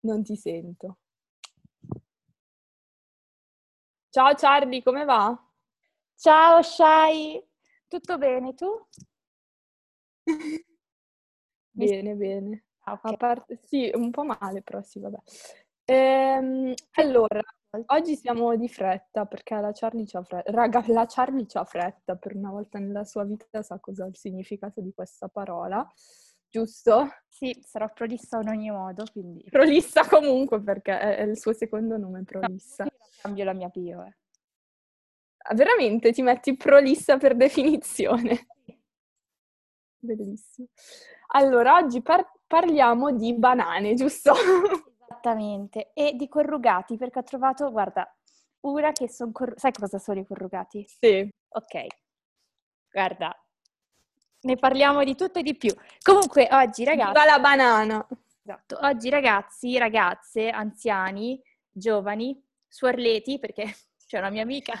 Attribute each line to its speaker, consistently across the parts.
Speaker 1: Non ti sento. Ciao Charlie, come va?
Speaker 2: Ciao Shai, tutto bene tu?
Speaker 1: bene, bene.
Speaker 2: Ah,
Speaker 1: A
Speaker 2: ok.
Speaker 1: parte, sì, un po' male, però sì, vabbè. Ehm, allora, oggi siamo di fretta perché la Charlie c'ha fretta. Raga, la Charlie c'ha fretta per una volta nella sua vita, sa cosa è il significato di questa parola, giusto?
Speaker 2: Sì, sarò prolissa in ogni modo, quindi
Speaker 1: Prolissa comunque perché è, il suo secondo nome, Prolissa.
Speaker 2: Io cambio la mia bio. eh.
Speaker 1: Veramente ti metti prolissa per definizione. Bellissimo. Allora, oggi par- parliamo di banane, giusto?
Speaker 2: Esattamente, e di corrugati, perché ho trovato, guarda, una che sono... Sai cosa sono i corrugati?
Speaker 1: Sì.
Speaker 2: Ok, guarda, ne parliamo di tutto e di più. Comunque, oggi ragazzi...
Speaker 1: Viva la banana!
Speaker 2: Esatto. Oggi ragazzi, ragazze, anziani, giovani, suorleti, perché c'è una mia amica,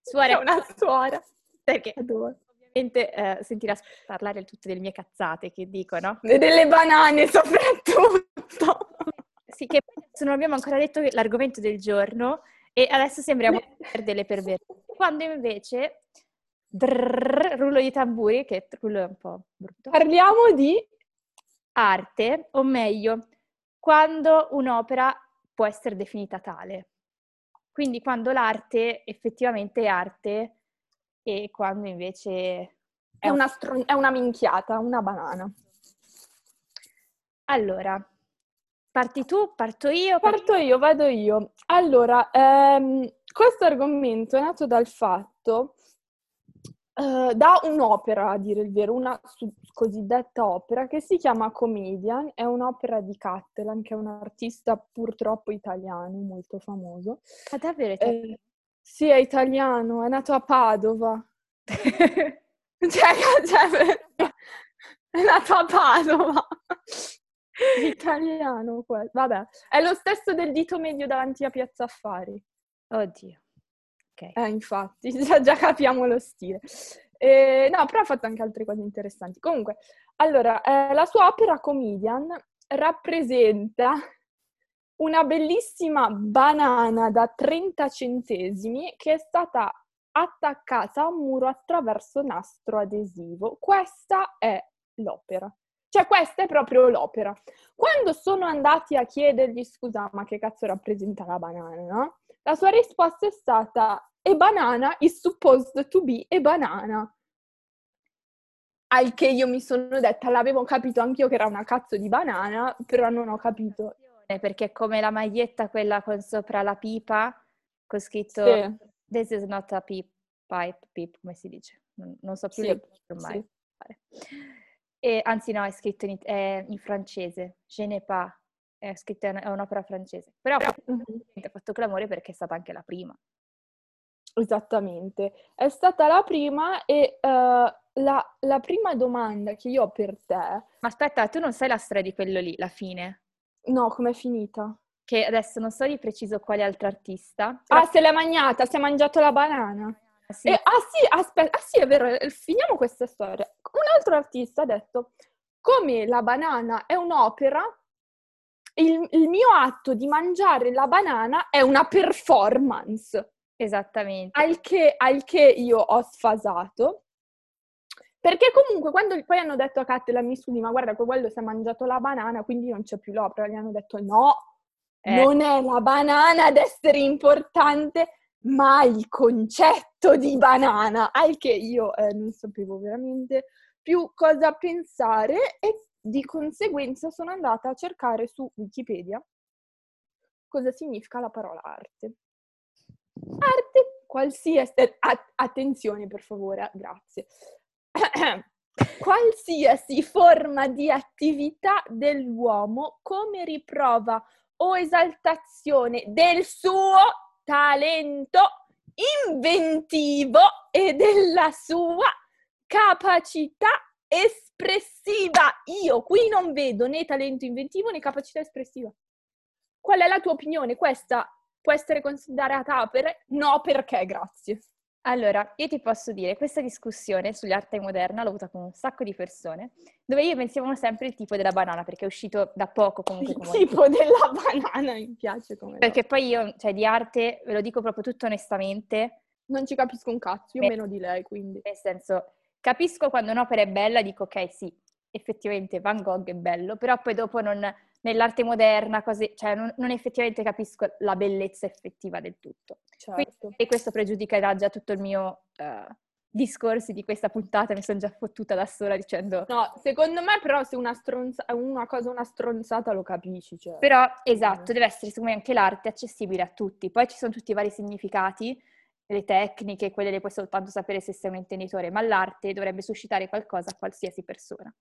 Speaker 2: suore,
Speaker 1: C'è una suora.
Speaker 2: perché
Speaker 1: Adoro.
Speaker 2: ovviamente eh, sentirà parlare tutte delle mie cazzate che dico, no?
Speaker 1: E delle banane soprattutto.
Speaker 2: Sì, che adesso non abbiamo ancora detto l'argomento del giorno e adesso sembriamo per delle perverse. Quando invece, drrrr, rullo di tamburi, che rullo è un po' brutto,
Speaker 1: Parliamo di...
Speaker 2: arte, o meglio, quando un'opera può essere definita tale. Quindi quando l'arte effettivamente è arte e quando invece
Speaker 1: È una, stron- è una minchiata, una banana.
Speaker 2: Allora, parti tu, parto io?
Speaker 1: Parto io, vado io. Allora, ehm, questo argomento è nato dal fatto, eh, da un'opera, a dire il vero, una su- cosiddetta opera che si chiama Comedian, è un'opera di Cattelan, che è un artista purtroppo italiano, molto famoso.
Speaker 2: Ah, davvero?
Speaker 1: Eh, sì, è italiano, è nato a Padova. Cioè, cioè, è nato a Padova. Italiano quello. Vabbè, è lo stesso del dito medio davanti a Piazza Affari.
Speaker 2: Oddio. Ok.
Speaker 1: Eh, infatti, già, già capiamo lo stile. Eh, no, però ha fatto anche altre cose interessanti. Comunque, allora, eh, la sua opera Comedian rappresenta una bellissima banana da 30 centesimi che è stata attaccata a un muro attraverso nastro adesivo. Questa è l'opera. Cioè, questa è proprio l'opera. Quando sono andati a chiedergli, scusa, ma che cazzo rappresenta la banana, no? La sua risposta è stata, a banana is supposed to be a banana. Al che io mi sono detta, l'avevo capito anch'io che era una cazzo di banana, però non ho capito.
Speaker 2: Perché come la maglietta, quella con sopra la pipa, con scritto
Speaker 1: Sì,
Speaker 2: This is not a peep, pipe, peep, come si dice? Non, non so più
Speaker 1: Sì,
Speaker 2: le ormai.
Speaker 1: sì.
Speaker 2: E, anzi no, è scritto in, è in francese, Je n'ai pas, è scritto è un'opera francese. Però
Speaker 1: Mhm.
Speaker 2: ha fatto clamore perché è stata anche la prima.
Speaker 1: Esattamente. È stata la prima e eh, la, la prima domanda che io ho per te,
Speaker 2: Ma aspetta, tu non sai la storia di quello lì, la fine?
Speaker 1: no, com'è finita?
Speaker 2: Che adesso non so di preciso quale altro artista.
Speaker 1: Ah, se l'è mangiata, si è mangiato la banana.
Speaker 2: sì,
Speaker 1: E- ah sì, aspetta, ah sì, è vero, eh, finiamo questa storia. Un altro artista ha detto, come la banana è un'opera, il, il mio atto di mangiare la banana è una performance.
Speaker 2: esattamente.
Speaker 1: Al che, al che io ho sfasato, perché comunque quando poi hanno detto a Cattelan, mi scusi, ma guarda, quello si è mangiato la banana, quindi non c'è più l'opera, gli hanno detto no,
Speaker 2: Eh.
Speaker 1: non è la banana ad essere importante, ma il concetto di banana, al che io eh, non sapevo veramente più cosa pensare e di conseguenza sono andata a cercare su Wikipedia cosa significa la parola arte. Arte, qualsiasi... eh, a- attenzione per favore, grazie. qualsiasi forma di attività dell'uomo come riprova o esaltazione del suo talento inventivo e della sua capacità espressiva. Io qui non vedo né talento inventivo né capacità espressiva. Qual è la tua opinione? Questa può essere considerata opera? No, perché? Grazie.
Speaker 2: Allora, io ti posso dire, questa discussione sull'arte moderna l'ho avuta con un sacco di persone, dove io pensavo sempre il tipo della banana, perché è uscito da poco comunque.
Speaker 1: Il tipo della banana mi piace come...
Speaker 2: Perché poi io, cioè di arte, ve lo dico proprio tutto onestamente...
Speaker 1: Non ci capisco un cazzo, io meno di lei, quindi...
Speaker 2: Nel senso, capisco quando un'opera è bella, dico ok, sì, effettivamente Van Gogh è bello, però poi dopo non, nell'arte moderna, cose, cioè non, non, effettivamente capisco la bellezza effettiva del tutto. Certo. Quindi, e questo pregiudicherà già tutto il mio uh, discorso di questa puntata, mi sono già fottuta da sola dicendo...
Speaker 1: No, secondo me però se una, stronza, una cosa una stronzata lo capisci. Cioè.
Speaker 2: Però, esatto, deve essere secondo me anche l'arte accessibile a tutti. Poi ci sono tutti i vari significati, le tecniche, quelle le puoi soltanto sapere se sei un intenditore, ma l'arte dovrebbe suscitare qualcosa a qualsiasi persona.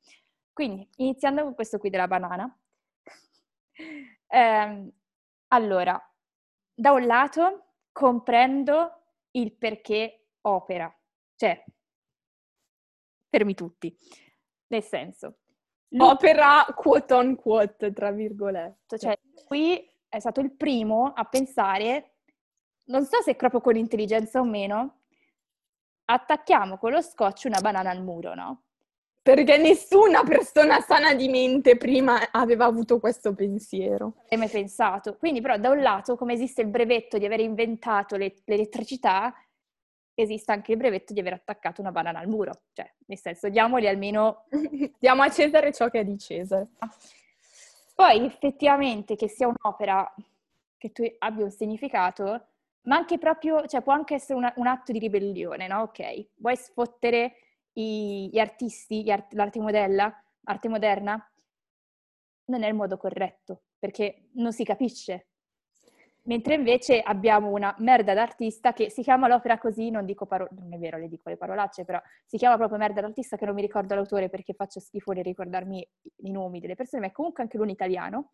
Speaker 2: Quindi, iniziando con questo qui della banana, eh, allora, da un lato comprendo il perché opera, cioè, fermi tutti, nel senso...
Speaker 1: Lui, opera quote on quote, tra virgolette.
Speaker 2: Cioè, qui è stato il primo a pensare, non so se proprio con intelligenza o meno, attacchiamo con lo scotch una banana al muro, no?
Speaker 1: Perché nessuna persona sana di mente prima aveva avuto questo pensiero.
Speaker 2: Non mai pensato. Quindi però da un lato, come esiste il brevetto di aver inventato le, l'elettricità, esiste anche il brevetto di aver attaccato una banana al muro. Cioè, nel senso, diamoli almeno...
Speaker 1: Diamo a Cesare ciò che è di Cesare.
Speaker 2: Poi effettivamente che sia un'opera che tu abbia un significato, ma anche proprio, cioè può anche essere una, un atto di ribellione, no? Ok, vuoi sfottere i, gli artisti, gli art- l'arte modella, arte moderna, non è il modo corretto, perché non si capisce. Mentre invece abbiamo una merda d'artista che si chiama l'opera così, non dico parole, non è vero, le dico le parolacce, però si chiama proprio merda d'artista che non mi ricordo l'autore perché faccio schifo di ricordarmi i nomi delle persone, ma è comunque anche lui un italiano.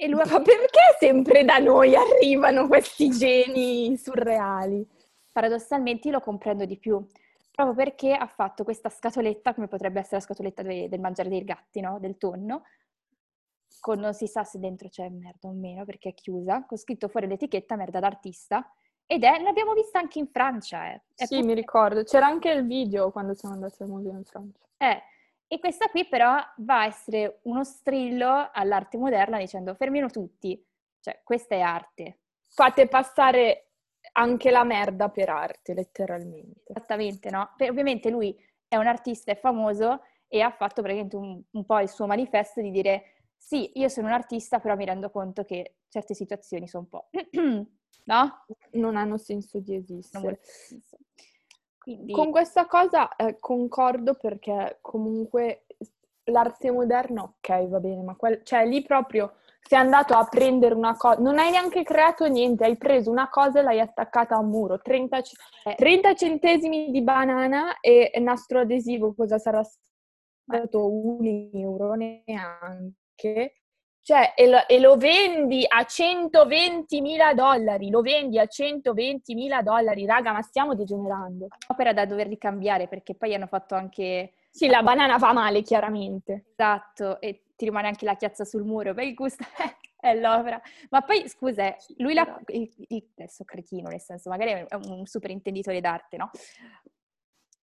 Speaker 1: E lui... Ma perché sempre da noi arrivano questi geni surreali?
Speaker 2: Paradossalmente lo comprendo di più, proprio perché ha fatto questa scatoletta, come potrebbe essere la scatoletta de- del mangiare dei gatti, no? Del tonno, con non si sa se dentro c'è merda o meno perché è chiusa, con scritto fuori l'etichetta merda d'artista. Ed è, l'abbiamo vista anche in Francia. Eh.
Speaker 1: È sì, pur... mi ricordo. C'era anche il video quando siamo andati al museo in Francia.
Speaker 2: Eh, e questa qui però va a essere uno strillo all'arte moderna dicendo fermino tutti, cioè questa è arte.
Speaker 1: Fate passare anche la merda per arte, letteralmente.
Speaker 2: Esattamente, no? Beh, ovviamente lui è un artista, è famoso e ha fatto praticamente un, un po' il suo manifesto di dire sì, io sono un artista, però mi rendo conto che certe situazioni sono un po'... no?
Speaker 1: Non hanno senso di esistere. Quindi... Con questa cosa eh, concordo perché comunque l'arte moderna, ok, va bene, ma quel... cioè lì proprio sei andato a prendere una cosa, non hai neanche creato niente, hai preso una cosa e l'hai attaccata a un muro, 30, 30 centesimi di banana e nastro adesivo, cosa sarà stato? Un euro neanche. Cioè, e lo, e lo vendi a 120 mila dollari, lo vendi a 120 mila dollari, raga, ma stiamo degenerando.
Speaker 2: Opera da dover ricambiare perché poi hanno fatto anche...
Speaker 1: Sì, la banana va male, chiaramente.
Speaker 2: Esatto, e ti rimane anche la chiazza sul muro, per il gusto è l'opera. Ma poi, scusa, lui la... Il, il, adesso cretino, nel senso, magari è un super intenditore d'arte, no?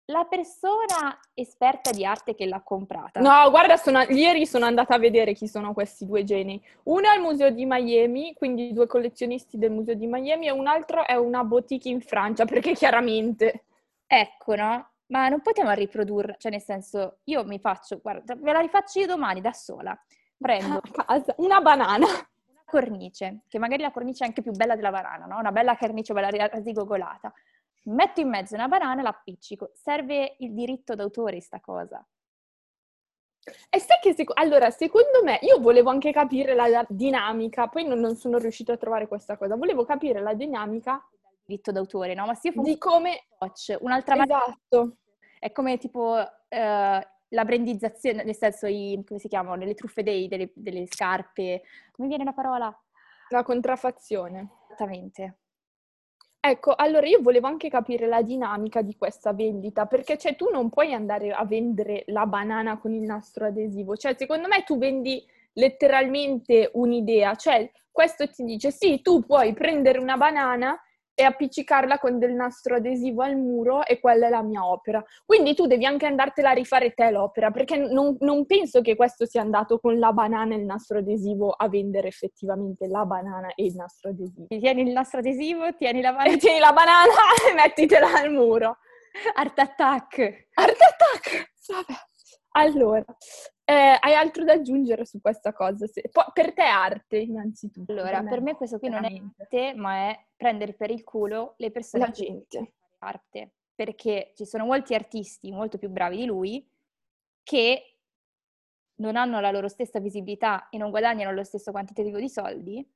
Speaker 2: La persona esperta di arte che l'ha comprata.
Speaker 1: No, guarda, sono, ieri sono andata a vedere chi sono questi due geni. Uno è il Museo di Miami, quindi due collezionisti del Museo di Miami, e un altro è una boutique in Francia, perché chiaramente...
Speaker 2: Ecco, no? ma non potevamo riprodurre, cioè nel senso, io mi faccio, guarda, ve la rifaccio io domani da sola. Prendo
Speaker 1: una banana.
Speaker 2: Una cornice, che magari la cornice è anche più bella della banana, no? Una bella cornice bella rasigogolata. Metto in mezzo una banana e l'appiccico. Serve il diritto d'autore sta cosa.
Speaker 1: E sai che, sec- allora, secondo me, io volevo anche capire la dinamica, poi non, non sono riuscita a trovare questa cosa, volevo capire la dinamica
Speaker 2: diritto d'autore, no? Ma se io
Speaker 1: di come
Speaker 2: coach, un'altra
Speaker 1: esatto.
Speaker 2: è come tipo eh, la brandizzazione, nel senso i, come si chiamano, le truffe dei, delle, delle scarpe, come viene la parola?
Speaker 1: La contraffazione.
Speaker 2: Esattamente.
Speaker 1: Ecco, allora io volevo anche capire la dinamica di questa vendita, perché cioè, tu non puoi andare a vendere la banana con il nastro adesivo, cioè secondo me tu vendi letteralmente un'idea, cioè questo ti dice sì, tu puoi prendere una banana e appiccicarla con del nastro adesivo al muro e quella è la mia opera. Quindi tu devi anche andartela a rifare te l'opera, perché non, non penso che questo sia andato con la banana e il nastro adesivo a vendere effettivamente la banana e il nastro adesivo.
Speaker 2: Tieni il nastro adesivo, tieni la banana.
Speaker 1: E tieni la banana e mettitela al muro.
Speaker 2: Art Attack!
Speaker 1: Art Attack! Vabbè. Allora, eh, hai altro da aggiungere su questa cosa? Se... Poi, per te arte, innanzitutto.
Speaker 2: Allora, per me questo qui non è arte, ma è prendere per il culo le persone
Speaker 1: La gente.
Speaker 2: che fanno arte. Perché ci sono molti artisti molto più bravi di lui che non hanno la loro stessa visibilità e non guadagnano lo stesso quantitativo di soldi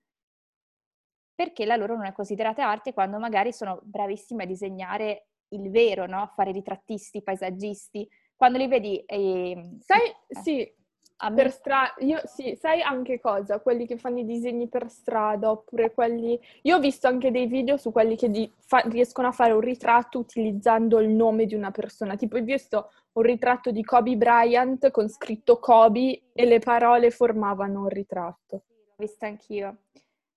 Speaker 2: perché la loro non è considerata arte quando magari sono bravissimi a disegnare il vero, no? A fare ritrattisti, paesaggisti, quando li vedi... Eh,
Speaker 1: Sai,
Speaker 2: eh,
Speaker 1: sì,
Speaker 2: me-
Speaker 1: per strada, io sì, sai anche cosa? Quelli che fanno i disegni per strada, oppure quelli... Io ho visto anche dei video su quelli che di- fa- riescono a fare un ritratto utilizzando il nome di una persona. Tipo, ho visto un ritratto di Kobe Bryant con scritto Kobe e le parole formavano un ritratto.
Speaker 2: L'ho vista anch'io.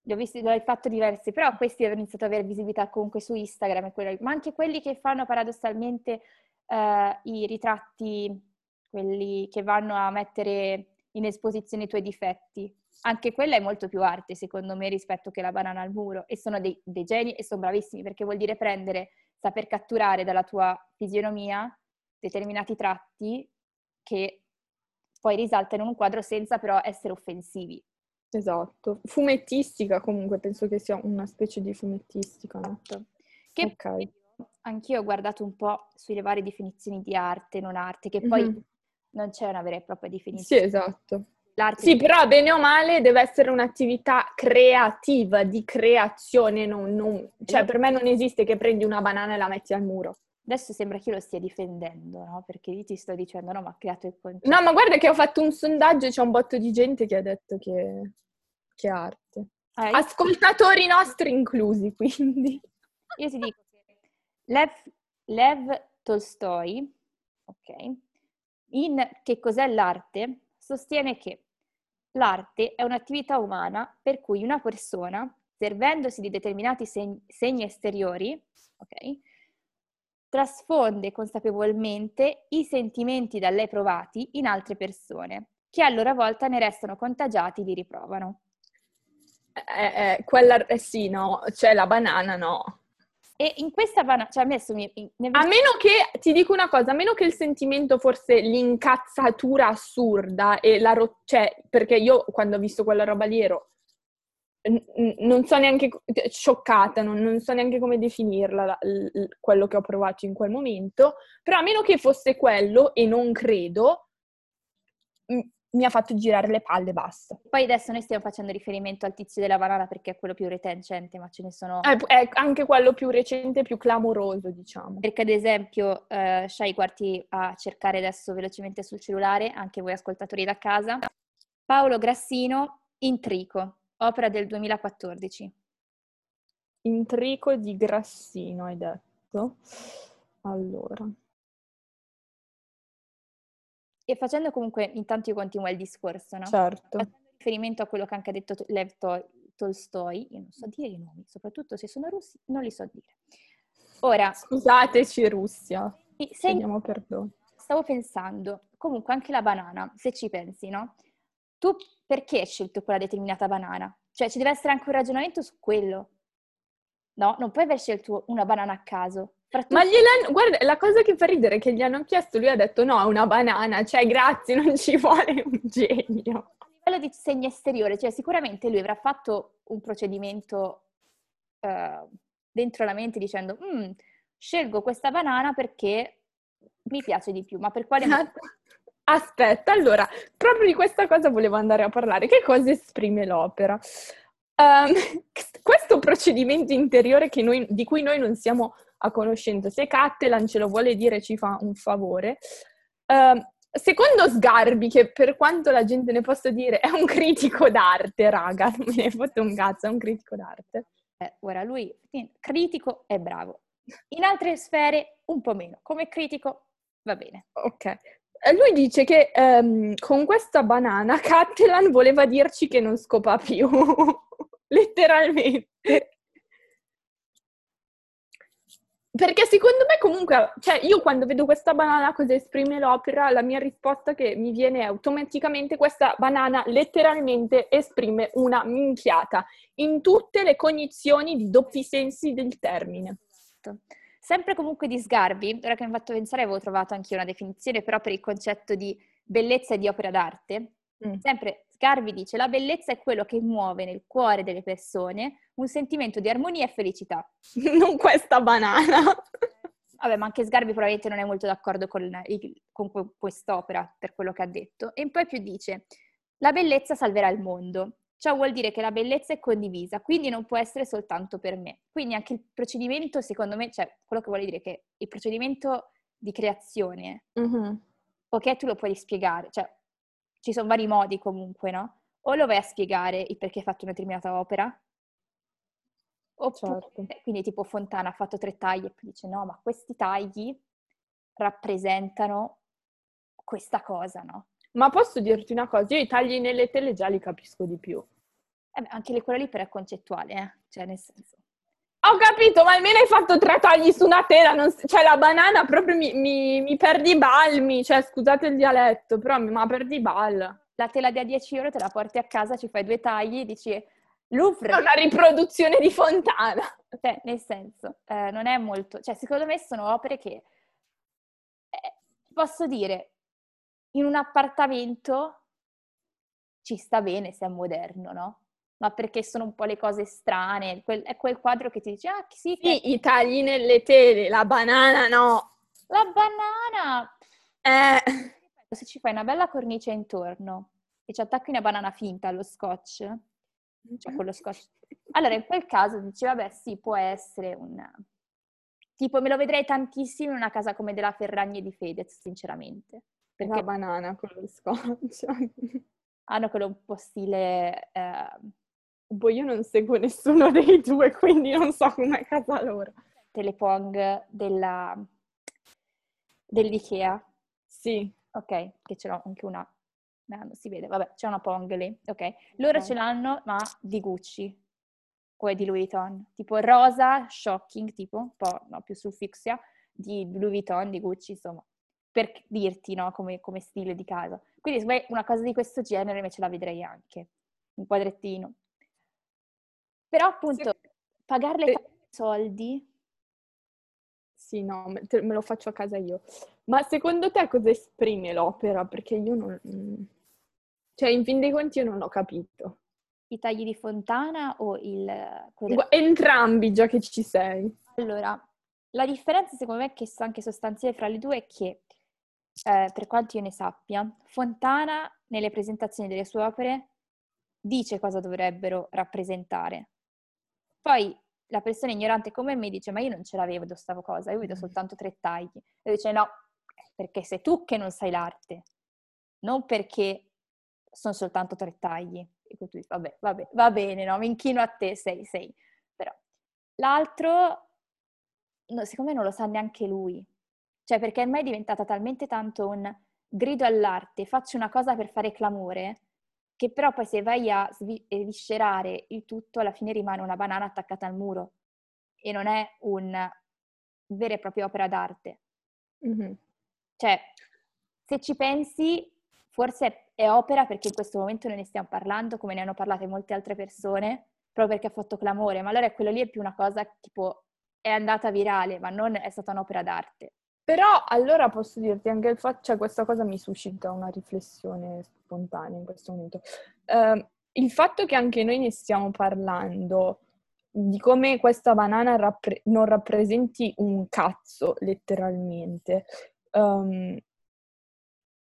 Speaker 2: Li ho visti, l'ho fatto diversi, però questi hanno iniziato ad avere visibilità comunque su Instagram, e quello- ma anche quelli che fanno paradossalmente eh, i ritratti, quelli che vanno a mettere in esposizione i tuoi difetti. Anche quella è molto più arte, secondo me, rispetto che la banana al muro. E sono dei, dei geni e sono bravissimi, perché vuol dire prendere, saper catturare dalla tua fisionomia determinati tratti che poi risaltano in un quadro senza però essere offensivi.
Speaker 1: Esatto. Fumettistica comunque, penso che sia una specie di fumettistica, no?
Speaker 2: Esatto. Che
Speaker 1: Ok.
Speaker 2: Anch'io ho guardato un po' sulle varie definizioni di arte, non arte, che poi
Speaker 1: Mhm.
Speaker 2: non c'è una vera e propria
Speaker 1: Sì,
Speaker 2: definizione.
Speaker 1: esatto.
Speaker 2: L'arte
Speaker 1: Sì, però bene o male deve essere un'attività creativa, di creazione, non- non- cioè per me non esiste che prendi una banana e la metti al muro.
Speaker 2: Adesso sembra che io lo stia difendendo, no? Perché io ti sto dicendo, no, ma ha creato il concetto.
Speaker 1: No, ma guarda che ho fatto un sondaggio e c'è un botto di gente che ha detto che, che è arte.
Speaker 2: Eh,
Speaker 1: Ascoltatori nostri inclusi, quindi.
Speaker 2: io ti dico Lev, Lev Tolstoi, ok, in Che cos'è l'arte, sostiene che l'arte è un'attività umana per cui una persona, servendosi di determinati seg- segni esteriori, ok, trasfonde consapevolmente i sentimenti da lei provati in altre persone, che a loro volta ne restano contagiati e li riprovano.
Speaker 1: Eh, eh, quella, eh sì, no, cioè la banana no.
Speaker 2: E in questa banana, cioè adesso mi, mi è
Speaker 1: A meno che, ti dico una cosa, a meno che il sentimento fosse l'incazzatura assurda e la ro- cioè, perché io quando ho visto quella roba lì ero, n- non so neanche, co- scioccata, non, non so neanche come definirla, la- l- quello che ho provato in quel momento, però a meno che fosse quello, e non credo, mi ha fatto girare le palle, basta.
Speaker 2: Poi adesso noi stiamo facendo riferimento al tizio della banana perché è quello più recente, ma ce ne sono...
Speaker 1: È, è anche quello più recente, più clamoroso, diciamo.
Speaker 2: Perché ad esempio, eh, Shai, guardi a cercare adesso velocemente sul cellulare, anche voi ascoltatori da casa, Paolo Grassino, Intrico, opera del 2014.
Speaker 1: Intrico di Grassino, hai detto. Allora.
Speaker 2: E facendo comunque, intanto io continuo il discorso, no?
Speaker 1: Certo.
Speaker 2: Facendo riferimento a quello che ha anche detto Lev Tol- Tolstoi, io non so dire i nomi, soprattutto se sono russi, non li so dire. Ora,
Speaker 1: Scusateci Russia, chiediamo perdono.
Speaker 2: stavo pensando, comunque anche la banana, se ci pensi, no? Tu perché hai scelto quella determinata banana? Cioè ci deve essere anche un ragionamento su quello. No, non puoi aver scelto una banana a caso. Fra tutti-
Speaker 1: Ma gliel'hanno, guarda, la cosa che fa ridere è che gli hanno chiesto, lui ha detto no, una banana, cioè grazie, non ci vuole un genio.
Speaker 2: a livello di segno esteriore, cioè sicuramente lui avrà fatto un procedimento eh, dentro la mente dicendo "Mm, scelgo questa banana perché mi piace di più, ma per quale motivo?
Speaker 1: Aspetta, allora, proprio di questa cosa volevo andare a parlare. Che cosa esprime l'opera? Ehm, questo procedimento interiore che noi- di cui noi non siamo a conoscenza, se Cattelan ce lo vuole dire ci fa un favore. Ehm, secondo Sgarbi, che per quanto la gente ne possa dire è un critico d'arte, raga, non me ne fotte un cazzo, è un critico d'arte.
Speaker 2: Eh, ora lui critico è bravo, in altre sfere un po' meno, come critico va bene.
Speaker 1: Ok. Eh, Lui dice che ehm, con questa banana Cattelan voleva dirci che non scopa più, letteralmente. Perché secondo me comunque, cioè io quando vedo questa banana cosa esprime l'opera, la mia risposta che mi viene è automaticamente questa banana letteralmente esprime una minchiata in tutte le cognizioni di doppi sensi del termine.
Speaker 2: Sempre comunque di Sgarbi, ora che mi ha fatto pensare avevo trovato anche una definizione però per il concetto di bellezza e di opera d'arte. Mm. Sempre Sgarbi dice la bellezza è quello che muove nel cuore delle persone un sentimento di armonia e felicità.
Speaker 1: non questa banana.
Speaker 2: Vabbè, ma anche Sgarbi probabilmente non è molto d'accordo con, con quest'opera, per quello che ha detto. E poi più dice, la bellezza salverà il mondo. Ciò vuol dire che la bellezza è condivisa, quindi non può essere soltanto per me. Quindi anche il procedimento, secondo me, cioè quello che vuole dire che il procedimento di creazione, mm-hmm. ok, tu lo puoi spiegare, cioè ci sono vari modi comunque, no? O lo vai a spiegare il perché hai fatto una determinata opera, oppure, certo. quindi tipo Fontana ha fatto tre tagli e poi dice no, ma questi tagli rappresentano questa cosa, no?
Speaker 1: Ma posso dirti una cosa? Io i tagli nelle tele già li capisco di più.
Speaker 2: Eh beh, anche le quella lì però è concettuale, eh? Cioè, nel senso...
Speaker 1: Ho capito, ma almeno hai fatto tre tagli su una tela, non... cioè la banana proprio mi, mi, mi perdi balmi, cioè scusate il dialetto, però mi ma perdi bal.
Speaker 2: La tela da 10 euro te la porti a casa, ci fai due tagli e dici Louvre.
Speaker 1: È una riproduzione di Fontana.
Speaker 2: Cioè, nel senso, eh, non è molto... Cioè, secondo me sono opere che, eh, posso dire, in un appartamento ci sta bene se è moderno, no? Ma perché sono un po' le cose strane, quel, è quel quadro che ti dice, ah sì, che...
Speaker 1: sì, i tagli nelle tele, la banana no.
Speaker 2: La banana!
Speaker 1: Eh...
Speaker 2: Se ci fai una bella cornice intorno e ci attacchi una banana finta allo scotch, cioè con lo scotch, allora in quel caso dici, vabbè sì, può essere un... Tipo, me lo vedrei tantissimo in una casa come della Ferragni di Fedez, sinceramente.
Speaker 1: Perché la banana con lo scotch.
Speaker 2: hanno quello un po' stile... Eh...
Speaker 1: Boh, io non seguo nessuno dei due, quindi non so com'è casa loro.
Speaker 2: Telepong della... dell'Ikea.
Speaker 1: Sì.
Speaker 2: Ok, che ce l'ho anche una. No, non si vede, vabbè, c'è una Pong lì. Ok. Loro okay. ce l'hanno, ma di Gucci. O di Louis Vuitton. Tipo rosa, shocking, tipo, un po' no, più sul fucsia, di Louis Vuitton, di Gucci, insomma per dirti, no, come, come stile di casa. Quindi me una cosa di questo genere invece la vedrei anche, un quadrettino. Però appunto, sì. pagarle eh. soldi...
Speaker 1: Sì, no, me, me lo faccio a casa io. Ma secondo te cosa esprime l'opera? Perché io non... Cioè, in fin dei conti io non ho capito.
Speaker 2: I tagli di fontana o il...
Speaker 1: Entrambi, già che ci sei.
Speaker 2: Allora, la differenza secondo me che è anche sostanziale fra le due è che eh, per quanto io ne sappia, Fontana nelle presentazioni delle sue opere dice cosa dovrebbero rappresentare. Poi la persona ignorante come me dice ma io non ce l'avevo questa cosa, io vedo mm. soltanto tre tagli. E dice no, perché sei tu che non sai l'arte, non perché sono soltanto tre tagli. E tu dici vabbè, vabbè, va bene, no? mi inchino a te, sei, sei. Però l'altro, no, secondo me non lo sa neanche lui. Cioè, perché ormai è diventata talmente tanto un grido all'arte, faccio una cosa per fare clamore, che però poi se vai a sviscerare il tutto, alla fine rimane una banana attaccata al muro e non è una vera e propria opera d'arte. Mm-hmm. Cioè, se ci pensi, forse è opera perché in questo momento noi ne stiamo parlando, come ne hanno parlato molte altre persone, proprio perché ha fatto clamore, ma allora quello lì è più una cosa tipo è andata virale, ma non è stata un'opera d'arte.
Speaker 1: Però allora posso dirti anche il fatto, cioè questa cosa mi suscita una riflessione spontanea in questo momento. Uh, il fatto che anche noi ne stiamo parlando di come questa banana rappre- non rappresenti un cazzo, letteralmente, um,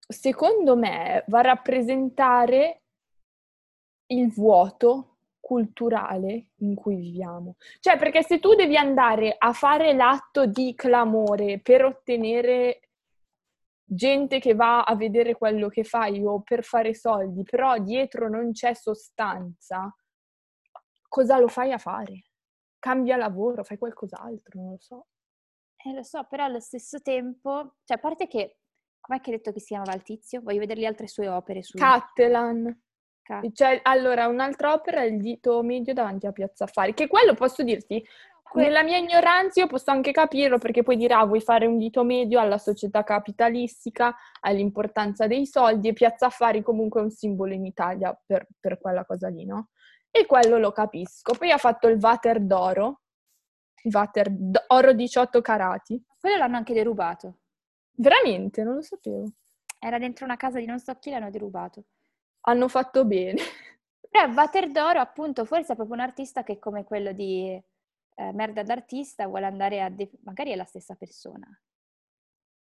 Speaker 1: secondo me va a rappresentare il vuoto culturale in cui viviamo. Cioè, perché se tu devi andare a fare l'atto di clamore per ottenere gente che va a vedere quello che fai o per fare soldi, però dietro non c'è sostanza, cosa lo fai a fare? Cambia lavoro, fai qualcos'altro, non lo so.
Speaker 2: Eh, lo so, però allo stesso tempo, cioè a parte che, com'è che hai detto che si chiamava il tizio? Voglio vedere le altre sue opere su...
Speaker 1: Cattelan. Cioè, allora, un'altra opera è il dito medio davanti a Piazza Affari, che quello posso dirti, Nella mia ignoranza io posso anche capirlo perché poi dirà ah, vuoi fare un dito medio alla società capitalistica, all'importanza dei soldi e Piazza Affari comunque è un simbolo in Italia per, per quella cosa lì, no? E quello lo capisco. Poi ha fatto il Vater d'oro, il Vater d'oro 18 carati.
Speaker 2: Quello l'hanno anche derubato.
Speaker 1: Veramente? Non lo sapevo.
Speaker 2: Era dentro una casa di non so chi, l'hanno derubato.
Speaker 1: Hanno fatto bene.
Speaker 2: Però Vater d'oro, appunto, forse è proprio un artista che come quello di eh, merda d'artista vuole andare a... De- magari è la stessa persona.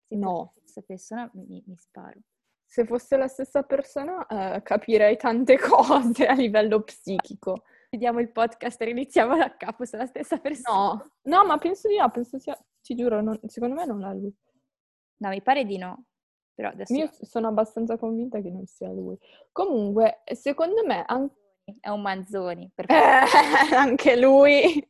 Speaker 1: Se no.
Speaker 2: La stessa persona mi, mi sparo.
Speaker 1: Se fosse la stessa persona eh, capirei tante cose a livello psichico.
Speaker 2: Vediamo il podcast e riniziamo da capo se è la stessa persona.
Speaker 1: No, no ma penso di no, penso sia... Ti giuro, non, secondo me non è lui.
Speaker 2: No, mi pare di no. Però adesso...
Speaker 1: Io sono abbastanza convinta che non sia lui. Comunque, secondo me... An-
Speaker 2: è un Manzoni.
Speaker 1: Eh, anche lui.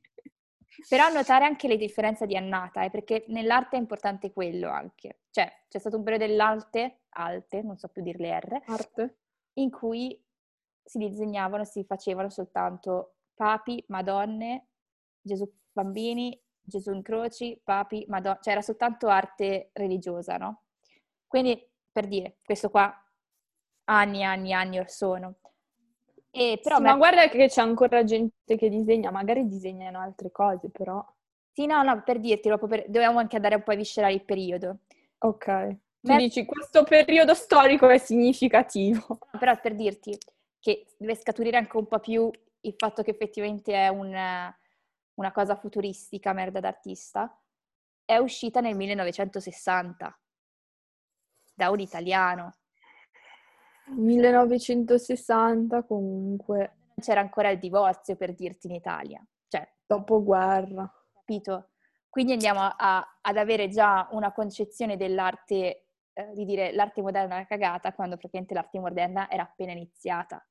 Speaker 2: Però notare anche le differenze di annata, eh, perché nell'arte è importante quello anche. Cioè, c'è stato un periodo dell'arte, alte, non so più dirle R,
Speaker 1: Arte.
Speaker 2: in cui si disegnavano, si facevano soltanto papi, madonne, Gesù bambini, Gesù in croci, papi, madonne, cioè era soltanto arte religiosa, no? Quindi, per dire, questo qua anni anni anni or sono.
Speaker 1: E però sì, me... Ma guarda che c'è ancora gente che disegna, magari disegnano altre cose, però...
Speaker 2: Sì, no, no, per dirti, per... dobbiamo anche andare un po' a viscerare il periodo.
Speaker 1: Ok. Tu dici, questo periodo storico è significativo.
Speaker 2: Però per dirti che deve scaturire anche un po' più il fatto che effettivamente è un, una cosa futuristica, merda d'artista, è uscita nel 1960 da un italiano.
Speaker 1: 1960 comunque.
Speaker 2: C'era ancora il divorzio per dirti in Italia, cioè
Speaker 1: dopoguerra.
Speaker 2: Capito? Quindi andiamo a, ad avere già una concezione dell'arte, eh, di dire l'arte moderna è una cagata, quando praticamente l'arte moderna era appena iniziata.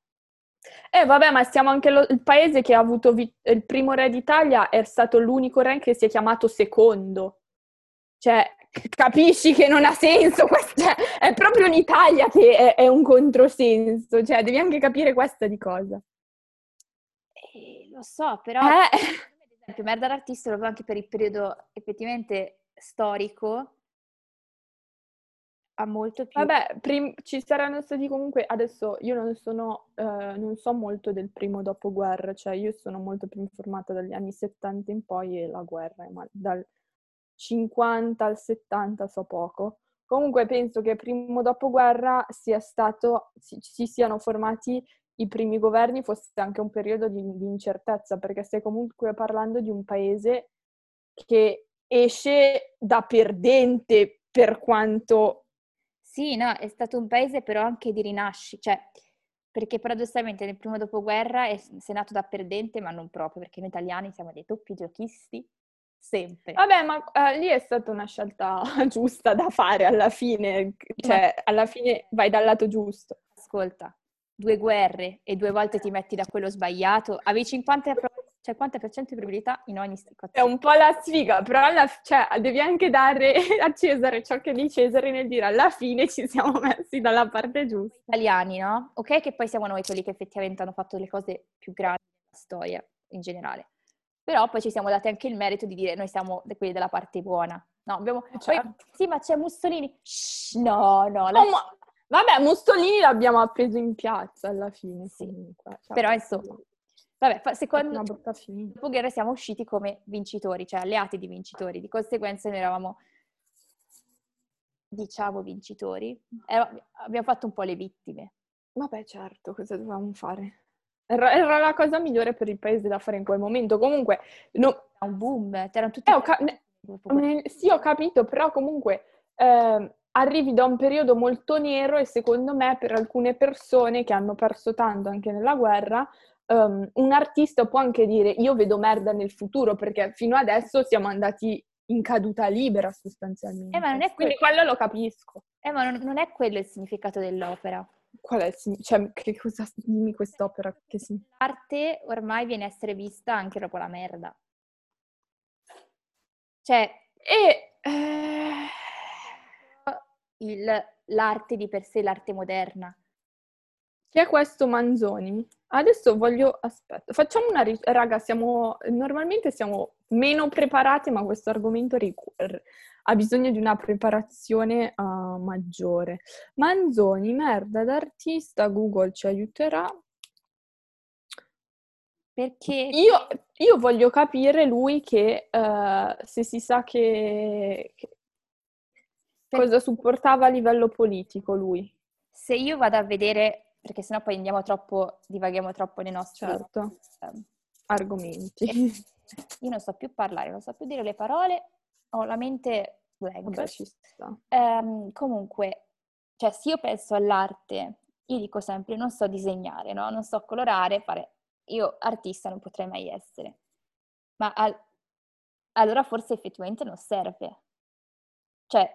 Speaker 1: Eh vabbè, ma siamo anche lo, il paese che ha avuto vi- il primo re d'Italia, è stato l'unico re che si è chiamato secondo. Cioè, capisci che non ha senso, cioè, è proprio l'Italia che è, è, un controsenso, cioè devi anche capire questa di cosa.
Speaker 2: Eh, lo so, però, eh. esempio, merda d'artista proprio anche per il periodo effettivamente storico, ha molto più...
Speaker 1: Vabbè, prim- ci saranno stati comunque, adesso io non sono, eh, non so molto del primo dopoguerra, cioè io sono molto più informata dagli anni 70 in poi e la guerra, ma dal 50 al 70 so poco. Comunque penso che primo dopoguerra sia stato, si, si siano formati i primi governi, fosse anche un periodo di, di incertezza, perché stai comunque parlando di un paese che esce da perdente per quanto...
Speaker 2: Sì, no, è stato un paese però anche di rinascita, cioè perché paradossalmente nel primo dopoguerra è, è nato da perdente, ma non proprio, perché noi italiani siamo dei doppi giochisti sempre.
Speaker 1: Vabbè, ma uh, lì è stata una scelta giusta da fare alla fine, cioè ma... alla fine vai dal lato giusto.
Speaker 2: Ascolta, due guerre e due volte ti metti da quello sbagliato, avevi 50, 50% di probabilità in ogni situazione.
Speaker 1: È un po' la sfiga, però alla, cioè, devi anche dare a Cesare ciò che è di Cesare nel dire alla fine ci siamo messi dalla parte giusta.
Speaker 2: Italiani, no? Ok che poi siamo noi quelli che effettivamente hanno fatto le cose più grandi della storia in generale però poi ci siamo dati anche il merito di dire noi siamo quelli della parte buona. No, abbiamo... Cioè, poi, sì, ma c'è Mussolini. Shh, no, no. La...
Speaker 1: Oh, ma... Vabbè, Mussolini l'abbiamo appeso in piazza alla fine, sì. Comunque.
Speaker 2: Cioè, però insomma... Vabbè, secondo una brutta fine. Dopo guerra siamo usciti come vincitori, cioè alleati di vincitori. Di conseguenza noi eravamo, diciamo, vincitori. Era, abbiamo fatto un po' le vittime.
Speaker 1: Vabbè, certo, cosa dovevamo fare? Era, la cosa migliore per il paese da fare in quel momento. Comunque, no,
Speaker 2: un boom, c'erano tutti... Eh,
Speaker 1: ca- ne- sì, ho capito, però comunque eh, arrivi da un periodo molto nero e secondo me per alcune persone che hanno perso tanto anche nella guerra, um, un artista può anche dire io vedo merda nel futuro perché fino adesso siamo andati in caduta libera sostanzialmente.
Speaker 2: Eh, ma non è
Speaker 1: Quindi quello lo capisco.
Speaker 2: Eh, ma non, non è quello il significato dell'opera.
Speaker 1: Qual è? Cioè, che cosa dimmi quest'opera? Che.
Speaker 2: L'arte ormai viene a essere vista anche dopo la merda. Cioè,
Speaker 1: e... Eh...
Speaker 2: Il, l'arte di per sé, l'arte moderna.
Speaker 1: Chi è questo Manzoni? Adesso voglio... Aspetta, facciamo una... Raga, siamo... Normalmente siamo meno preparati, ma questo argomento ric- ha bisogno di una preparazione uh, maggiore. Manzoni, merda d'artista, Google ci aiuterà.
Speaker 2: Perché?
Speaker 1: Io, io voglio capire lui che uh, se si sa che, che cosa supportava a livello politico lui.
Speaker 2: Se io vado a vedere perché sennò poi andiamo troppo, divaghiamo troppo nei nostri
Speaker 1: certo. um, argomenti.
Speaker 2: Io non so più parlare, non so più dire le parole, ho la mente.
Speaker 1: Vabbè, ci sta.
Speaker 2: Um, comunque, cioè se io penso all'arte, io dico sempre non so disegnare, no? non so colorare, fare... Io artista non potrei mai essere. Ma al... allora forse effettivamente non serve. Cioè,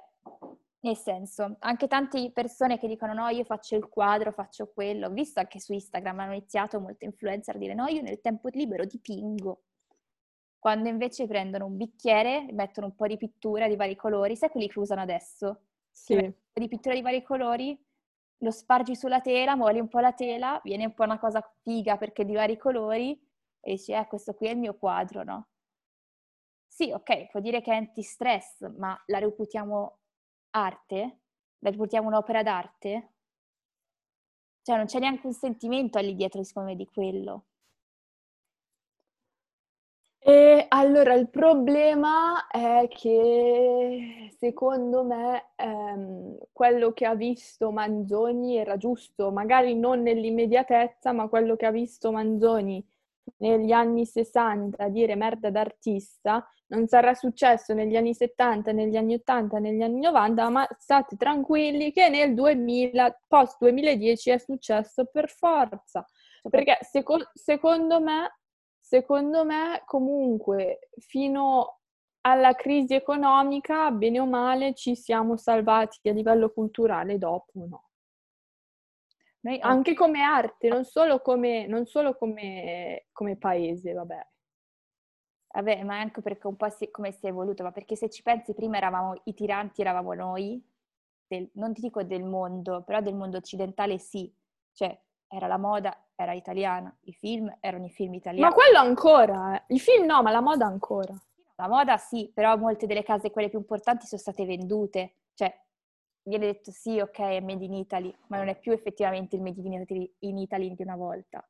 Speaker 2: nel senso, anche tante persone che dicono no, io faccio il quadro, faccio quello, ho visto anche su Instagram hanno iniziato molte influencer a dire no, io nel tempo libero dipingo. Quando invece prendono un bicchiere, mettono un po' di pittura di vari colori, sai quelli che usano adesso?
Speaker 1: Sì.
Speaker 2: Di pittura di vari colori, lo spargi sulla tela, muoli un po' la tela, viene un po' una cosa figa perché di vari colori e dici eh, questo qui è il mio quadro, no? Sì, ok, può dire che è anti-stress, ma la reputiamo arte? La riportiamo un'opera d'arte? Cioè non c'è neanche un sentimento lì dietro, secondo me, di quello.
Speaker 1: E allora il problema è che secondo me ehm, quello che ha visto Manzoni era giusto, magari non nell'immediatezza, ma quello che ha visto Manzoni negli anni 60 dire merda d'artista non sarà successo negli anni 70, negli anni 80, negli anni 90, ma state tranquilli che nel 2000, post 2010 è successo per forza. Perché seco- secondo me, secondo me comunque fino alla crisi economica, bene o male, ci siamo salvati a livello culturale dopo, no? Noi, anche come arte, non solo come, non solo come, come paese, vabbè.
Speaker 2: Vabbè, ma anche perché un po' si, come si è evoluto, ma perché se ci pensi prima eravamo i tiranti, eravamo noi, del, non ti dico del mondo, però del mondo occidentale sì, cioè era la moda, era italiana, i film erano i film italiani.
Speaker 1: Ma quello ancora, eh. i film no, ma la moda ancora.
Speaker 2: La moda sì, però molte delle case, quelle più importanti, sono state vendute, cioè viene detto sì, ok, è made in Italy, ma non è più effettivamente il made in Italy di una volta.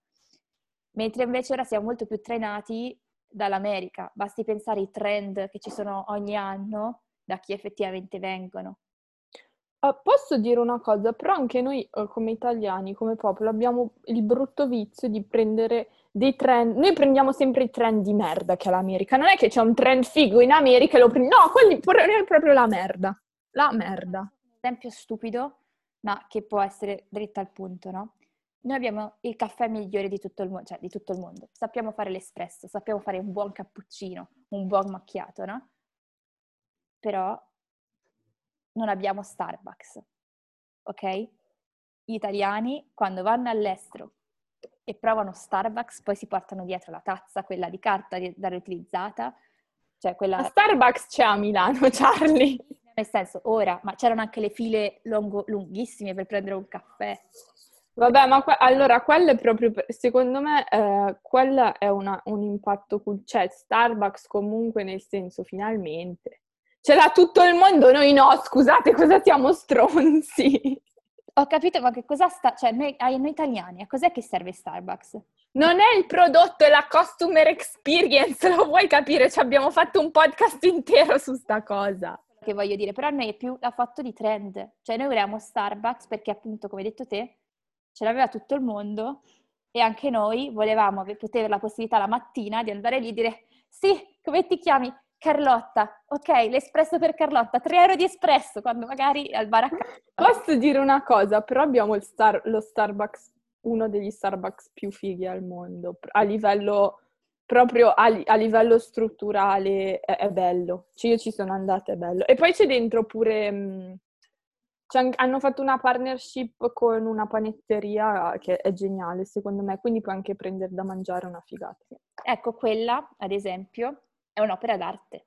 Speaker 2: Mentre invece ora siamo molto più trainati dall'America. Basti pensare ai trend che ci sono ogni anno da chi effettivamente vengono.
Speaker 1: Uh, posso dire una cosa, però anche noi uh, come italiani, come popolo, abbiamo il brutto vizio di prendere dei trend. Noi prendiamo sempre i trend di merda che è l'America. Non è che c'è un trend figo in America e lo prendiamo. No, quelli è proprio la merda. La merda.
Speaker 2: Un esempio stupido, ma che può essere dritto al punto, no? Noi abbiamo il caffè migliore di tutto il mondo, cioè di tutto il mondo. Sappiamo fare l'espresso, sappiamo fare un buon cappuccino, un buon macchiato, no? Però non abbiamo Starbucks, ok? Gli italiani quando vanno all'estero e provano Starbucks, poi si portano dietro la tazza, quella di carta da riutilizzata, cioè quella...
Speaker 1: La Starbucks c'è a Milano, Charlie!
Speaker 2: Nel senso, ora, ma c'erano anche le file lungo, lunghissime per prendere un caffè.
Speaker 1: Vabbè, ma que- allora quello è proprio, secondo me, eh, quello è una, un impatto, cioè Starbucks comunque nel senso, finalmente. Ce l'ha tutto il mondo, noi no, scusate, cosa siamo stronzi?
Speaker 2: Ho capito, ma che cosa sta, cioè noi, noi italiani, a cos'è che serve Starbucks?
Speaker 1: Non è il prodotto, è la customer experience, lo vuoi capire? Ci abbiamo fatto un podcast intero su sta cosa.
Speaker 2: Che voglio dire, però a noi è più la fatto di trend, cioè noi volevamo Starbucks perché appunto, come hai detto te, ce l'aveva tutto il mondo e anche noi volevamo poter la possibilità la mattina di andare lì e dire sì, come ti chiami? Carlotta, ok, l'espresso per Carlotta, 3 euro di espresso, quando magari al bar a casa.
Speaker 1: Posso dire una cosa, però abbiamo star, lo Starbucks, uno degli Starbucks più fighi al mondo, a livello, proprio a, a livello strutturale è, è, bello, cioè io ci sono andata, è bello. E poi c'è dentro pure... Mh, mm, hanno fatto una partnership con una panetteria che è geniale, secondo me, quindi puoi anche prendere da mangiare una figata.
Speaker 2: Ecco, quella, ad esempio, è un'opera d'arte.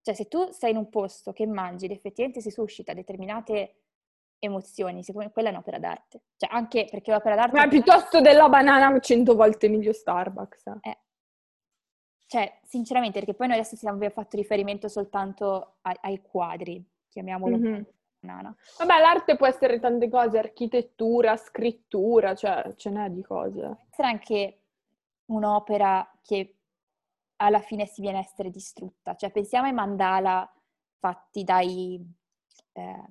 Speaker 2: Cioè, se tu sei in un posto che mangi ed effettivamente si suscita determinate emozioni, secondo me quella è un'opera d'arte. Cioè, anche perché l'opera d'arte...
Speaker 1: Ma piuttosto della banana cento volte meglio Starbucks.
Speaker 2: Eh. Cioè, sinceramente, perché poi noi adesso abbiamo fatto riferimento soltanto ai, ai quadri, chiamiamolo mm-hmm. banana.
Speaker 1: Vabbè, l'arte può essere tante cose, architettura, scrittura, cioè ce n'è di cose. Può
Speaker 2: essere anche un'opera che alla fine si viene a essere distrutta. Cioè, pensiamo ai mandala fatti dai... Eh,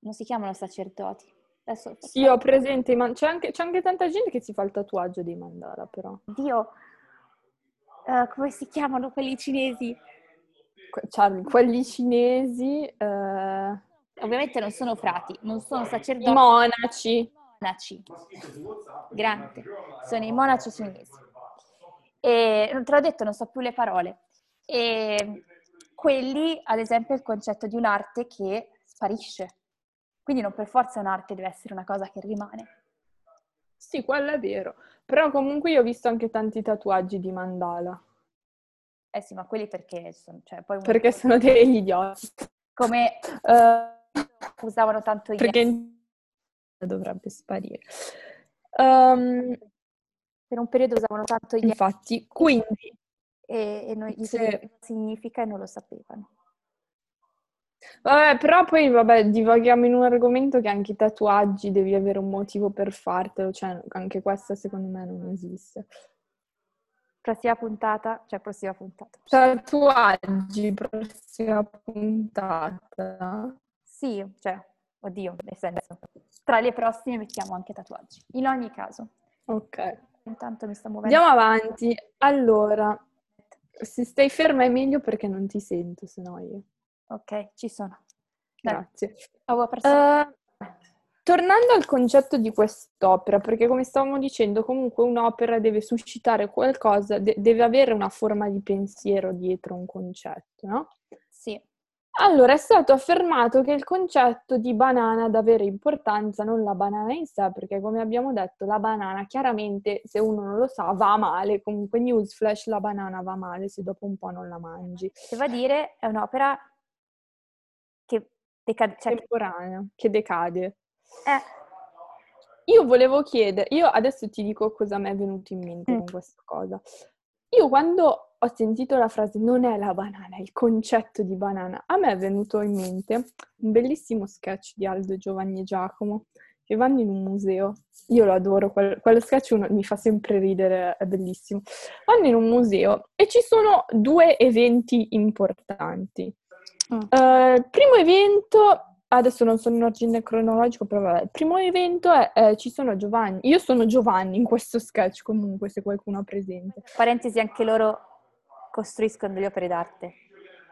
Speaker 2: non si chiamano sacerdoti.
Speaker 1: Adesso, sì, ho presente, man- c'è, anche, c'è, anche, tanta gente che si fa il tatuaggio dei mandala, però.
Speaker 2: Dio, uh, come si chiamano quelli cinesi?
Speaker 1: Charlie, quelli cinesi... Uh...
Speaker 2: Ovviamente non sono frati, non sono sacerdoti.
Speaker 1: I monaci.
Speaker 2: Monaci. Grande. Sono i monaci cinesi. E non te l'ho detto, non so più le parole. E quelli, ad esempio, è il concetto di un'arte che sparisce. Quindi non per forza un'arte deve essere una cosa che rimane.
Speaker 1: Sì, quello è vero. Però comunque io ho visto anche tanti tatuaggi di mandala.
Speaker 2: Eh sì, ma quelli perché sono... Cioè, poi
Speaker 1: perché sono degli idioti.
Speaker 2: Come uh, usavano tanto
Speaker 1: i... Perché dovrebbe sparire. Um,
Speaker 2: per un periodo usavano tanto
Speaker 1: gli Infatti, quindi...
Speaker 2: E, e noi gli se... significa e non lo sapevano.
Speaker 1: Vabbè, però poi, vabbè, divaghiamo in un argomento che anche i tatuaggi devi avere un motivo per fartelo, cioè anche questa secondo me non esiste.
Speaker 2: Prossima puntata, cioè prossima puntata.
Speaker 1: Tatuaggi, prossima puntata.
Speaker 2: Sì, cioè, oddio, nel senso, tra le prossime mettiamo anche tatuaggi. In ogni caso.
Speaker 1: Ok.
Speaker 2: Intanto mi sto muovendo.
Speaker 1: Andiamo avanti. Allora, se stai ferma è meglio perché non ti sento, se no io.
Speaker 2: Ok, ci sono.
Speaker 1: Grazie. Uh, tornando al concetto di quest'opera, perché come stavamo dicendo, comunque un'opera deve suscitare qualcosa, de- deve avere una forma di pensiero dietro un concetto, no? Allora, è stato affermato che il concetto di banana ha da avere importanza, non la banana in sé, perché come abbiamo detto, la banana chiaramente, se uno non lo sa, va male. Comunque, newsflash, la banana va male se dopo un po' non la mangi.
Speaker 2: Devo dire, è un'opera che decade.
Speaker 1: Cioè... Temporanea, che decade.
Speaker 2: Eh.
Speaker 1: Io volevo chiedere, io adesso ti dico cosa mi è venuto in mente mm. con questa cosa. Io quando ho sentito la frase non è la banana, è il concetto di banana. A me è venuto in mente un bellissimo sketch di Aldo Giovanni e Giacomo che vanno in un museo. Io lo adoro, quel, quello sketch uno, mi fa sempre ridere, è bellissimo. Vanno in un museo e ci sono due eventi importanti. Mm. Uh, il primo evento adesso non sono in ordine cronologico, però vabbè, il primo evento è, eh, ci sono Giovanni, io sono Giovanni in questo sketch comunque, se qualcuno ha presente.
Speaker 2: Parentesi, anche loro costruiscono delle opere d'arte.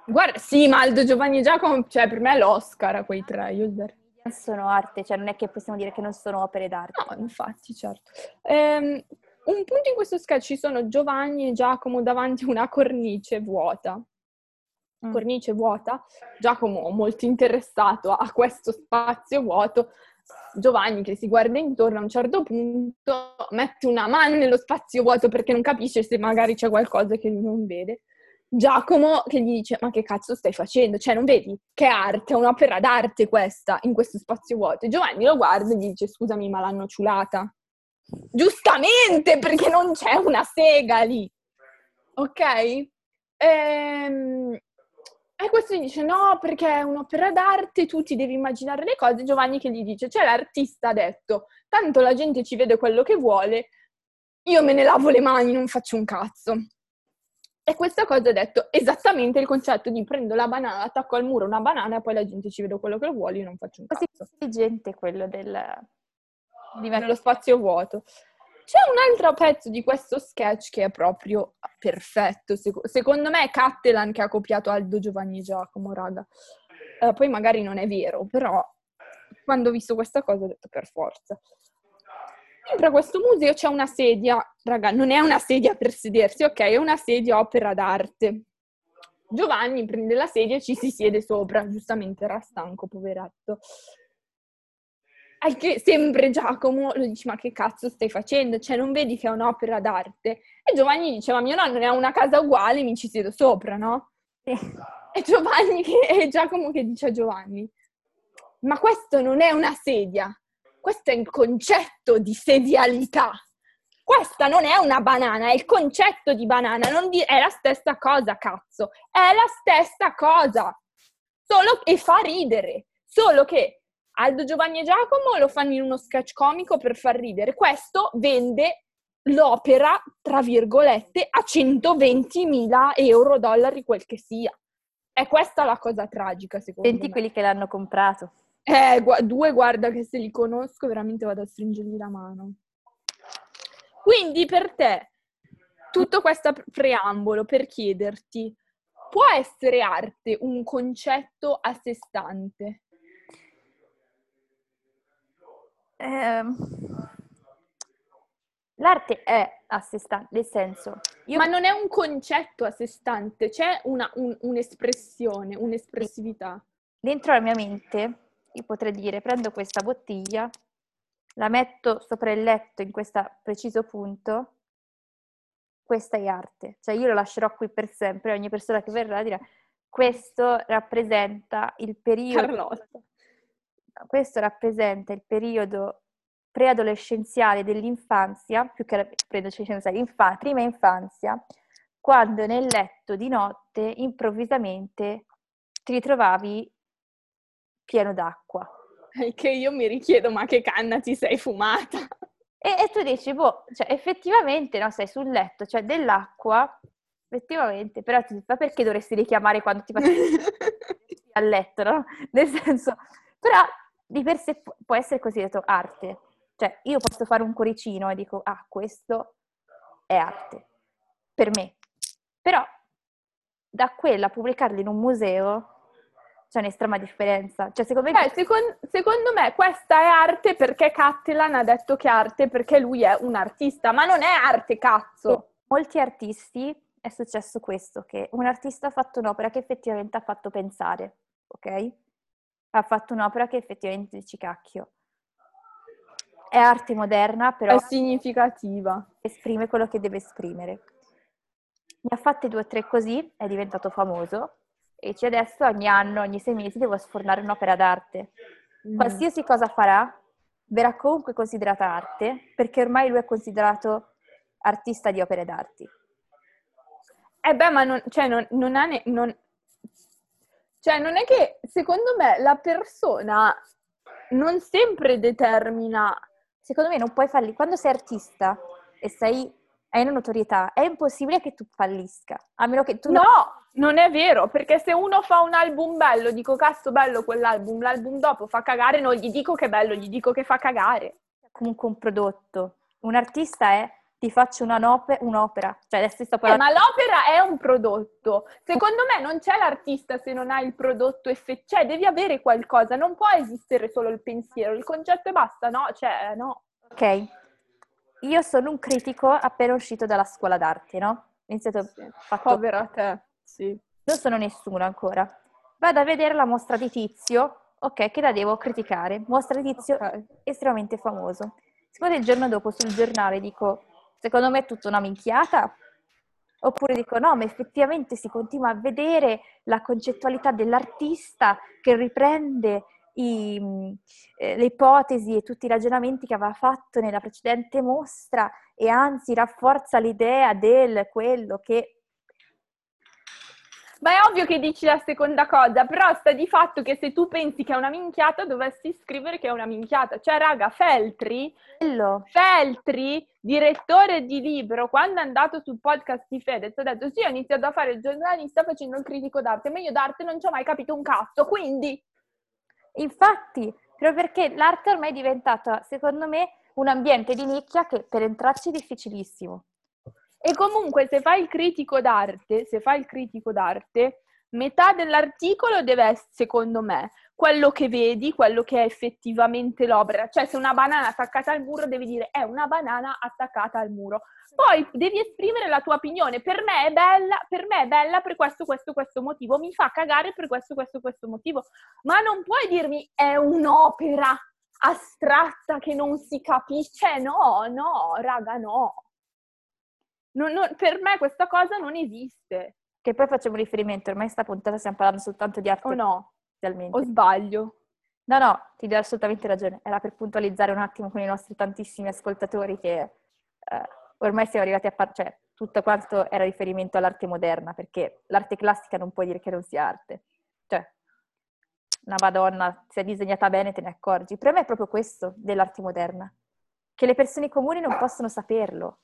Speaker 1: Guarda, sì, ma Aldo Giovanni e Giacomo, cioè per me è l'Oscar a quei tre, io
Speaker 2: sono arte, cioè non è che possiamo dire che non sono opere d'arte.
Speaker 1: No, infatti, certo. Ehm, un punto in questo sketch ci sono Giovanni e Giacomo davanti a una cornice vuota. Mm. Cornice vuota. Giacomo molto interessato a questo spazio vuoto. Giovanni che si guarda intorno a un certo punto mette una mano nello spazio vuoto perché non capisce se magari c'è qualcosa che lui non vede. Giacomo che gli dice: Ma che cazzo stai facendo? Cioè, non vedi che arte, è un'opera d'arte questa in questo spazio vuoto. E Giovanni lo guarda e gli dice: Scusami, ma l'hanno ciulata. Giustamente, perché non c'è una sega lì. Ok? Ehm, e questo gli dice: No, perché è un'opera d'arte, tu ti devi immaginare le cose. Giovanni che gli dice: Cioè, l'artista ha detto: Tanto la gente ci vede quello che vuole, io me ne lavo le mani, non faccio un cazzo. E questa cosa ha detto esattamente il concetto di prendo la banana, attacco al muro una banana e poi la gente ci vede quello che vuole, io non faccio un cazzo.
Speaker 2: Così intelligente quello del...
Speaker 1: di mettere lo spazio vuoto. C'è un altro pezzo di questo sketch che è proprio perfetto. secondo me è Cattelan che ha copiato Aldo Giovanni Giacomo, raga. Uh, poi magari non è vero, però quando ho visto questa cosa ho detto per forza. Dentro questo museo c'è una sedia, raga, non è una sedia per sedersi, ok? È una sedia opera d'arte. Giovanni prende la sedia e ci si siede sopra, giustamente era stanco, poveretto. Al che sempre Giacomo lo dice, ma che cazzo stai facendo? Cioè, non vedi che è un'opera d'arte? E Giovanni dice, ma mio nonno ne ha una casa uguale, mi ci siedo sopra, no? E Giovanni che, è Giacomo che dice a Giovanni, Ma questo non è una sedia, questo è il concetto di sedialità. Questa non è una banana, è il concetto di banana, di- è la stessa cosa, cazzo, è la stessa cosa, solo e fa ridere, solo che Aldo Giovanni e Giacomo lo fanno in uno sketch comico per far ridere, questo vende l'opera, tra virgolette, a 120.000 euro, dollari, quel che sia. È questa la cosa tragica, secondo
Speaker 2: Senti
Speaker 1: me.
Speaker 2: quelli che l'hanno comprato.
Speaker 1: Eh, gu- due guarda che se li conosco veramente vado a stringergli la mano. Quindi per te, tutto questo preambolo per chiederti, può essere arte un concetto a sé stante?
Speaker 2: Ehm, l'arte è a sé stante, nel senso, io
Speaker 1: Ma non è un concetto a sé stante, c'è una- un- un'espressione, un'espressività.
Speaker 2: dentro la mia mente, io potrei dire, prendo questa bottiglia, la metto sopra il letto in questo preciso punto, questa è arte. Cioè io lo lascerò qui per sempre, ogni persona che verrà dirà, questo rappresenta il periodo
Speaker 1: Carlotta.
Speaker 2: Questo rappresenta il periodo preadolescenziale dell'infanzia, più che preadolescenziale, infa- prima infanzia, quando nel letto di notte improvvisamente ti ritrovavi pieno d'acqua.
Speaker 1: Che io mi richiedo, ma che canna ti sei fumata?
Speaker 2: E, e tu dici, boh, cioè effettivamente no, sei sul letto, c'è dell'acqua, effettivamente, però ti, ma perché dovresti richiamare quando ti passi a letto, no? Nel senso, però di per sé pu- può essere considerato arte. Cioè, io posso fare un cuoricino e dico, ah, questo è arte, per me. Però, da quella a pubblicarli in un museo, c'è un'estrema differenza. Cioè, secondo me...
Speaker 1: Eh, secon- secondo me questa è arte perché Cattelan ha detto che è arte perché lui è un artista, ma non è arte, cazzo!
Speaker 2: molti artisti è successo questo, che un artista ha fatto un'opera che effettivamente ha fatto pensare, ok? Ha fatto un'opera che effettivamente dici cacchio. È arte moderna, però
Speaker 1: È significativa.
Speaker 2: esprime quello che deve esprimere. Ne ha fatte due o tre così, è diventato famoso e dice adesso ogni anno, ogni sei mesi devo sfornare un'opera d'arte.
Speaker 1: Mm.
Speaker 2: Qualsiasi cosa farà verrà comunque considerata arte perché ormai lui è considerato artista di opere d'arte.
Speaker 1: Eh beh, ma non, cioè, non, non ha ne- non- cioè, non è che secondo me la persona non sempre determina.
Speaker 2: Secondo me non puoi falli. Quando sei artista e sei, hai una notorietà, è impossibile che tu fallisca. A meno che tu non...
Speaker 1: No, non è vero, perché se uno fa un album bello, dico cazzo bello quell'album, l'album dopo fa cagare, non gli dico che è bello, gli dico che fa cagare.
Speaker 2: comunque un prodotto. Un artista è ti faccio una nope- un'opera. Cioè adesso sto
Speaker 1: Eh,
Speaker 2: parlando...
Speaker 1: ma l'opera è un prodotto. Secondo me non c'è l'artista se non ha il prodotto effettivo. Cioè, devi avere qualcosa, non può esistere solo il pensiero, il concetto e basta, no? Cioè, no.
Speaker 2: Ok, io sono un critico appena uscito dalla scuola d'arte, no? Ho iniziato... fatto-
Speaker 1: Povera te, sì.
Speaker 2: Non sono nessuno ancora. Vado a vedere la mostra di Tizio, ok, che la devo criticare. Mostra di Tizio
Speaker 1: Ok.
Speaker 2: estremamente famoso. Siccome il giorno dopo sul giornale dico, secondo me è tutta una minchiata, oppure dico no, ma effettivamente si continua a vedere la concettualità dell'artista che riprende i, mh, eh, le ipotesi e tutti i ragionamenti che aveva fatto nella precedente mostra e anzi rafforza l'idea del quello che
Speaker 1: Ma è ovvio che dici la seconda cosa, però sta di fatto che se tu pensi che è una minchiata, dovresti scrivere che è una minchiata. Cioè, raga, Feltri,
Speaker 2: quello
Speaker 1: Feltri, direttore di libro, quando è andato sul podcast di Fedez, ha detto sì, ho iniziato a fare il giornalista facendo il critico d'arte, ma io d'arte non ci ho mai capito un cazzo, quindi...
Speaker 2: Infatti, proprio perché l'arte ormai è diventata, secondo me, un ambiente di nicchia che per entrarci è difficilissimo.
Speaker 1: E comunque se fai il critico d'arte, se fai il critico d'arte, metà dell'articolo deve essere, secondo me, quello che vedi, quello che è effettivamente l'opera. Cioè, se una banana attaccata al muro, devi dire è una banana attaccata al muro. Poi devi esprimere la tua opinione. Per me è bella, per me è bella per questo, questo, questo motivo. Mi fa cagare per questo, questo, questo motivo. Ma non puoi dirmi è un'opera astratta che non si capisce. No, no, raga, no. Non- non- per me questa cosa non esiste.
Speaker 2: Che poi facciamo riferimento, ormai sta puntata stiamo parlando soltanto di arte
Speaker 1: O no? O sbaglio?
Speaker 2: No, no, ti do assolutamente ragione. Era per puntualizzare un attimo con i nostri tantissimi ascoltatori che eh, ormai siamo arrivati a fare, cioè tutto quanto era riferimento all'arte moderna, perché l'arte classica non puoi dire che non sia arte. Cioè, una Madonna, se è disegnata bene te ne accorgi. Per me è proprio questo dell'arte moderna, che le persone comuni non possono saperlo.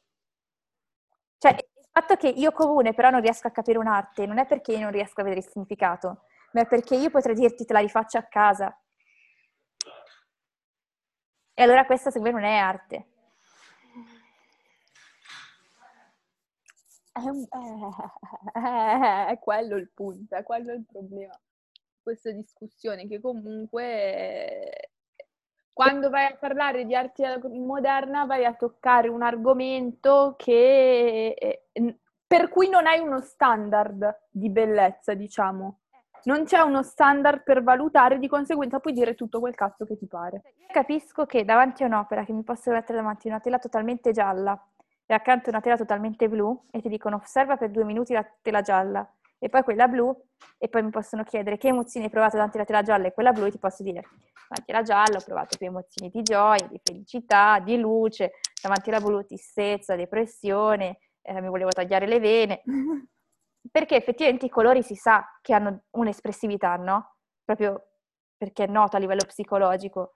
Speaker 2: Cioè, il fatto che io comune però non riesco a capire un'arte non è perché io non riesco a vedere il significato, ma è perché io potrei dirti te la rifaccio a casa. E allora questa secondo me non è arte.
Speaker 1: È, quello il punto, è quello il problema. Questa discussione che comunque quando vai a parlare di arte moderna vai a toccare un argomento che, per cui non hai uno standard di bellezza, diciamo. Non c'è uno standard per valutare, di conseguenza puoi dire tutto quel cazzo che ti pare.
Speaker 2: Capisco che davanti a un'opera che mi posso mettere davanti una tela totalmente gialla e accanto una tela totalmente blu e ti dicono osserva per due minuti la tela gialla e poi quella blu e poi mi possono chiedere che emozioni hai provato davanti alla tela gialla e quella blu e ti posso dire davanti alla gialla ho provato più emozioni di gioia, di felicità, di luce, davanti alla blu tristezza, depressione, eh, mi volevo tagliare le vene. Perché effettivamente i colori si sa che hanno un'espressività, no? Proprio perché è noto a livello psicologico.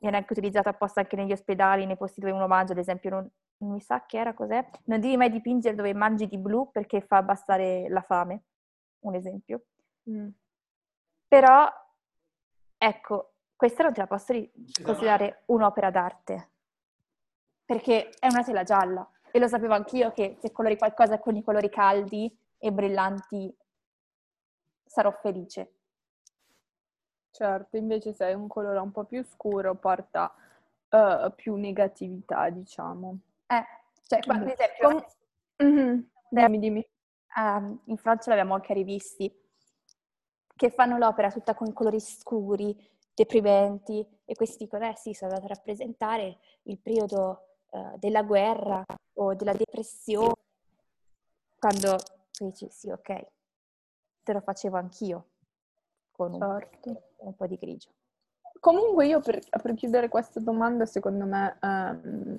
Speaker 2: Viene anche utilizzato apposta anche negli ospedali, nei posti dove uno mangia, ad esempio, non, non mi sa che era cos'è. Non devi mai dipingere dove mangi di blu perché fa abbassare la fame, un esempio. Mm. Però, ecco, questa non te la posso considerare un'opera d'arte, perché è una tela gialla. E lo sapevo anch'io che se colori qualcosa con i colori caldi e brillanti sarò felice.
Speaker 1: Certo, invece se hai un colore un po' più scuro porta uh, più negatività, diciamo.
Speaker 2: Eh, cioè, qua, ad esempio... Com-
Speaker 1: mm-hmm. Dimmi, dimmi.
Speaker 2: Uh, in Francia l'abbiamo anche rivisti, che fanno l'opera tutta con colori scuri, deprimenti, e questi dicono, eh sì, sono andati a rappresentare il periodo uh, della guerra o della depressione, quando tu dici, sì, ok, te lo facevo anch'io, con un, certo. un po' di grigio.
Speaker 1: Comunque io per, per, chiudere questa domanda, secondo me um,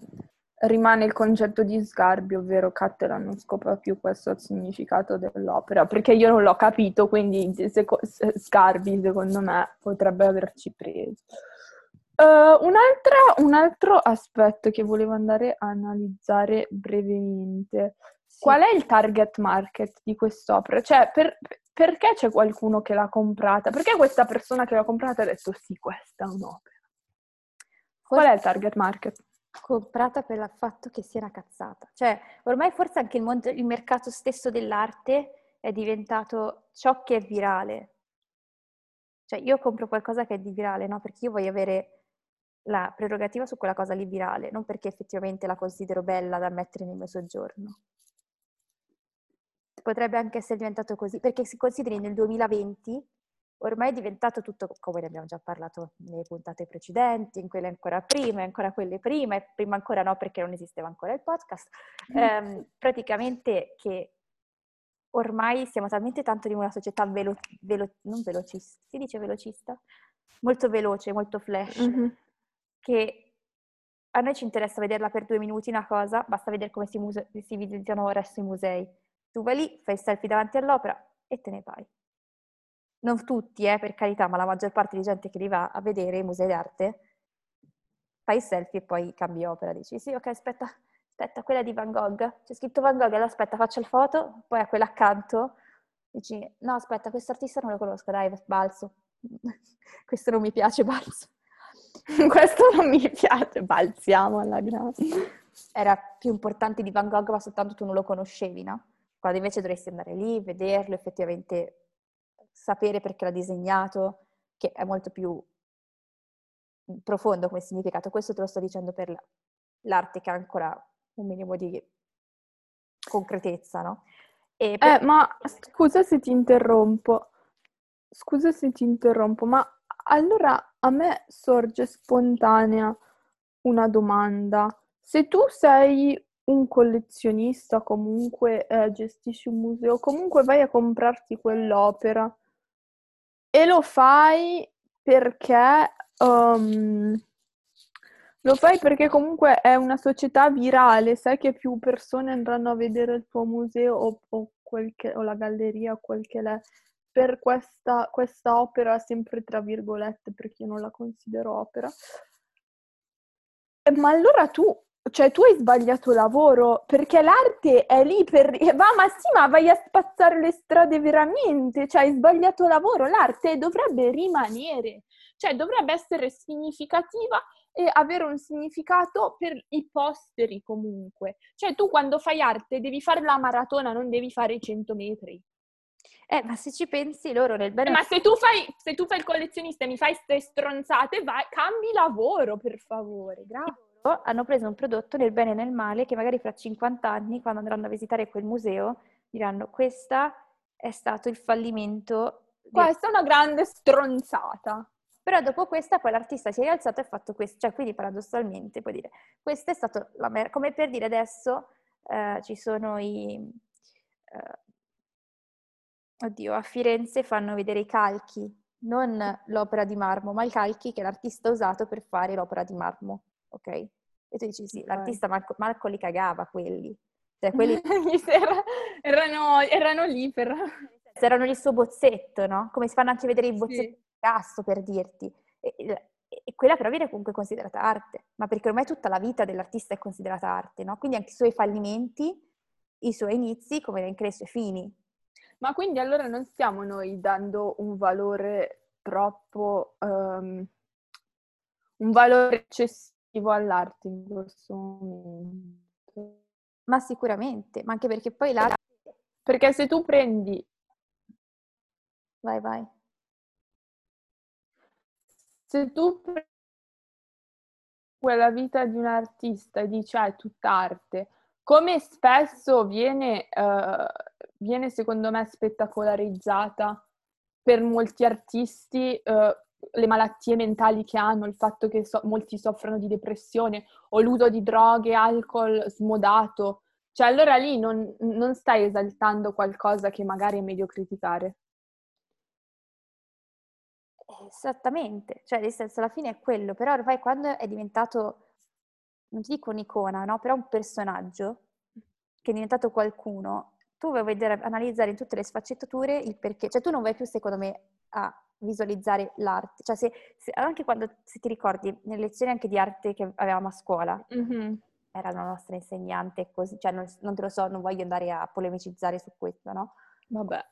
Speaker 1: rimane il concetto di sgarbi, ovvero Cattelan non scopre più questo significato dell'opera, perché io non l'ho capito, quindi se, se, Sgarbi secondo me potrebbe averci preso. Uh, un altro aspetto che volevo andare a analizzare brevemente, sì. qual è il target market di quest'opera? Cioè, per, perché c'è qualcuno che l'ha comprata? Perché questa persona che l'ha comprata ha detto sì, questa è un'opera? Qual è il target market?
Speaker 2: comprata per il fatto che sia una cazzata. Cioè, ormai forse anche il, mondo, il mercato stesso dell'arte è diventato ciò che è virale. Cioè, io compro qualcosa che è di virale, no? Perché io voglio avere la prerogativa su quella cosa lì virale, non perché effettivamente la considero bella da mettere nel mio soggiorno. Potrebbe anche essere diventato così, perché si consideri nel 2020 ormai è diventato tutto, come ne abbiamo già parlato nelle puntate precedenti, in quelle ancora prima, ancora quelle prima, e prima ancora no perché non esisteva ancora il podcast, ehm, praticamente che ormai siamo talmente tanto di una società velo, velo, non velocista, si dice velocista? Molto veloce, molto flash, mm-hmm. che a noi ci interessa vederla per due minuti una cosa, basta vedere come si, muse- si visitano ora sui musei. Tu vai lì, fai selfie davanti all'opera e te ne vai non tutti, eh, per carità, ma la maggior parte di gente che li va a vedere i musei d'arte, fai selfie e poi cambi opera, dici sì, ok, aspetta, aspetta, quella di Van Gogh, c'è scritto Van Gogh, allora aspetta, faccio il foto, poi a quella accanto, dici no, aspetta, questo artista non lo conosco, dai, balzo. questo non mi piace, balzo.
Speaker 1: questo non mi piace, balziamo alla grande.
Speaker 2: Era più importante di Van Gogh, ma soltanto tu non lo conoscevi, no? Quando invece dovresti andare lì, vederlo, effettivamente sapere perché l'ha disegnato, che è molto più profondo come significato. Questo te lo sto dicendo per l'arte che ha ancora un minimo di concretezza, no?
Speaker 1: Per... Eh, ma scusa se ti interrompo, scusa se ti interrompo, ma allora a me sorge spontanea una domanda. Se tu sei un collezionista, comunque eh, gestisci un museo, comunque vai a comprarti quell'opera, e lo fai perché um, lo fai perché comunque è una società virale, sai che più persone andranno a vedere il tuo museo o, o, che, o la galleria o quel che è per questa, questa opera, sempre tra virgolette, perché io non la considero opera. Ma allora tu, cioè tu hai sbagliato lavoro, perché l'arte è lì per... Va, ma sì, ma vai a spazzare le strade veramente, cioè hai sbagliato lavoro, l'arte dovrebbe rimanere, cioè dovrebbe essere significativa e avere un significato per i posteri comunque. Cioè tu quando fai arte devi fare la maratona, non devi fare i 100 metri.
Speaker 2: Eh, ma se ci pensi loro nel bene...
Speaker 1: Eh, ma se tu, fai, se tu fai il collezionista e mi fai queste stronzate, vai, cambi lavoro, per favore, grazie.
Speaker 2: Hanno preso un prodotto nel bene e nel male che magari fra 50 anni, quando andranno a visitare quel museo, diranno questa è stato il fallimento.
Speaker 1: Questa è una grande stronzata.
Speaker 2: Però dopo questa poi l'artista si è rialzato e ha fatto questo, cioè quindi paradossalmente puoi dire, questo è stato, la mer- come per dire adesso eh, ci sono i, eh, oddio, a Firenze fanno vedere i calchi, non l'opera di marmo, ma i calchi che l'artista ha usato per fare l'opera di marmo, ok? E tu dici sì, l'artista Marco, Marco li cagava quelli, cioè quelli...
Speaker 1: erano, erano lì per...
Speaker 2: Erano il suo bozzetto, no? Come si fanno anche vedere i bozzetti sì cazzo per dirti. E, e, quella però viene comunque considerata arte, ma perché ormai tutta la vita dell'artista è considerata arte, no? Quindi anche i suoi fallimenti, i suoi inizi, come anche le sue fini.
Speaker 1: Ma quindi allora non stiamo noi dando un valore troppo, um, un valore eccessivo all'arte in questo momento?
Speaker 2: Ma sicuramente, ma anche perché poi l'arte...
Speaker 1: Perché se tu prendi...
Speaker 2: Vai, vai
Speaker 1: se tu quella vita di un artista e dici ah, è tutta arte, come spesso viene, uh, viene secondo me spettacolarizzata per molti artisti uh, le malattie mentali che hanno, il fatto che so- molti soffrono di depressione o l'uso di droghe, alcol smodato. Cioè allora lì non, non stai esaltando qualcosa che magari è meglio criticare.
Speaker 2: Esattamente, cioè nel senso alla fine è quello, però ormai quando è diventato, non ti dico un'icona, no? Però un personaggio che è diventato qualcuno, tu vuoi vedere, analizzare in tutte le sfaccettature il perché, cioè tu non vai più secondo me a visualizzare l'arte, cioè se, se, anche quando, se ti ricordi, nelle lezioni anche di arte che avevamo a scuola, mm-hmm. era la nostra insegnante così, cioè non, non, te lo so, non voglio andare a polemicizzare su questo, no?
Speaker 1: Vabbè.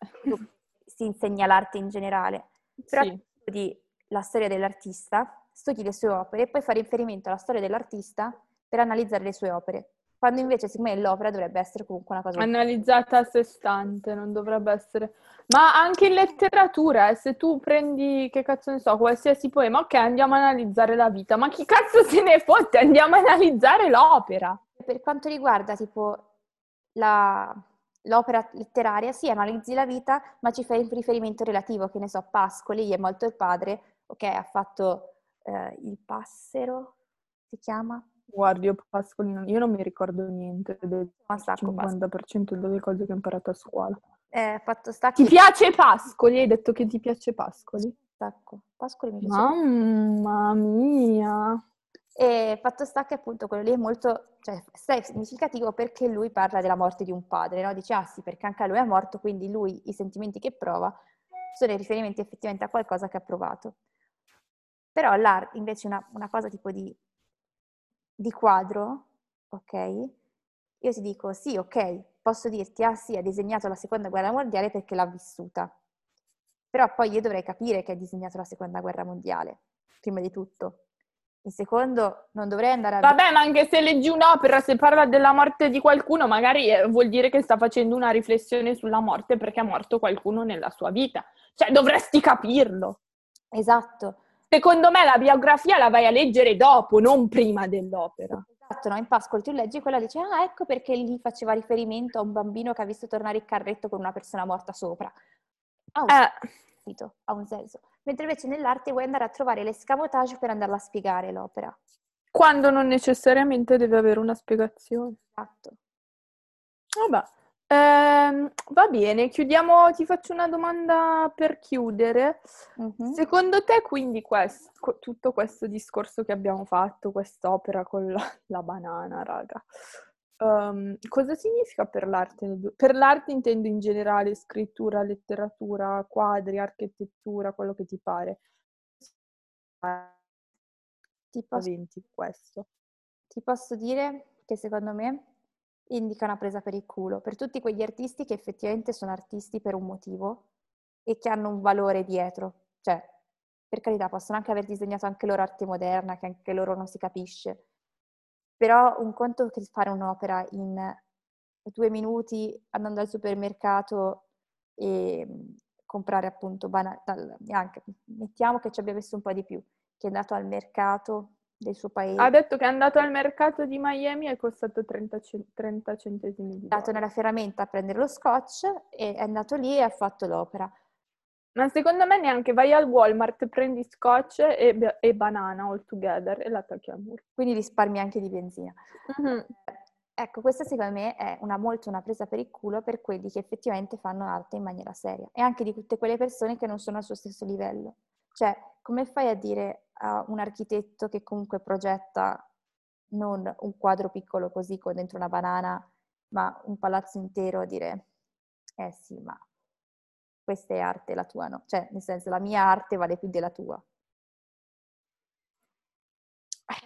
Speaker 2: Si insegna l'arte in generale, però sì studi la storia dell'artista, studi le sue opere e poi fai riferimento alla storia dell'artista per analizzare le sue opere. Quando invece, secondo me, l'opera dovrebbe essere comunque una cosa...
Speaker 1: Analizzata a sé stante, non dovrebbe essere... Ma anche in letteratura, eh, se tu prendi, che cazzo ne so, qualsiasi poema, ok, andiamo a analizzare la vita, ma chi cazzo se ne fotte? Andiamo a analizzare l'opera.
Speaker 2: Per quanto riguarda, tipo, la, l'opera letteraria, sì, analizzi la vita, ma ci fai un riferimento relativo, che ne so, Pascoli, gli è molto il padre, ok, ha fatto eh, il passero, si chiama?
Speaker 1: Guardi, io Pascoli, non, io non mi ricordo niente del sacco, 50% Pascoli. delle cose che ho imparato a scuola.
Speaker 2: Eh, fatto stacchi.
Speaker 1: Ti piace Pascoli? Hai detto che ti piace Pascoli?
Speaker 2: Stacco. Pascoli mi piace.
Speaker 1: Mamma mia!
Speaker 2: E fatto sta che appunto quello lì è molto, cioè, è significativo perché lui parla della morte di un padre, no? Dice, ah sì, perché anche lui è morto, quindi lui, i sentimenti che prova sono i riferimenti effettivamente a qualcosa che ha provato. Però l'arte, invece, una, una cosa tipo di, di quadro, ok? Io ti dico, sì, ok, posso dirti, ah sì, ha disegnato la seconda guerra mondiale perché l'ha vissuta. Però poi io dovrei capire che ha disegnato la seconda guerra mondiale, prima di tutto in secondo, non dovrei andare a...
Speaker 1: Vabbè, ma anche se leggi un'opera, se parla della morte di qualcuno, magari eh, vuol dire che sta facendo una riflessione sulla morte perché è morto qualcuno nella sua vita. Cioè, dovresti capirlo.
Speaker 2: Esatto.
Speaker 1: Secondo me la biografia la vai a leggere dopo, non prima dell'opera.
Speaker 2: Esatto, no? In Pascoli tu leggi quella e dici, ah, ecco perché lì faceva riferimento a un bambino che ha visto tornare il carretto con una persona morta sopra. Ah, eh. ha un senso mentre invece nell'arte vuoi andare a trovare l'escamotage per andarla a spiegare l'opera.
Speaker 1: Quando non necessariamente deve avere una spiegazione.
Speaker 2: Esatto.
Speaker 1: Vabbè, Ehm, va bene, chiudiamo, ti faccio una domanda per chiudere.
Speaker 2: Mhm.
Speaker 1: Secondo te, quindi, quest- co- tutto questo discorso che abbiamo fatto, quest'opera con la, la banana, raga, ehm, cosa significa per l'arte? Per l'arte intendo in generale scrittura, letteratura, quadri, architettura, quello che ti pare.
Speaker 2: Ti posso,
Speaker 1: questo.
Speaker 2: ti posso dire che secondo me indica una presa per il culo per tutti quegli artisti che effettivamente sono artisti per un motivo e che hanno un valore dietro. Cioè, per carità, possono anche aver disegnato anche loro arte moderna, che anche loro non si capisce. Però un conto che fare un'opera in due minuti andando al supermercato e mh, comprare appunto bana- dal- anche, mettiamo che ci abbia messo un po' di più, che è andato al mercato del suo paese,
Speaker 1: Ha detto che è andato al mercato di Miami e è costato 30, ce- 30 centesimi di
Speaker 2: è andato
Speaker 1: dollaro.
Speaker 2: nella ferramenta a prendere lo scotch e è andato lì e ha fatto l'opera.
Speaker 1: Ma secondo me neanche vai al Walmart, prendi scotch e, e banana all together e l'attacchi al muro.
Speaker 2: Quindi risparmi anche di benzina. Ecco, questa secondo me è una, molto una presa per il culo per quelli che effettivamente fanno arte in maniera seria e anche di tutte quelle persone che non sono al suo stesso livello. Cioè, come fai a dire a un architetto che comunque progetta non un quadro piccolo così con dentro una banana, ma un palazzo intero, a dire, eh sì, ma questa è arte, la tua no. Cioè, nel senso, la mia arte vale più della tua.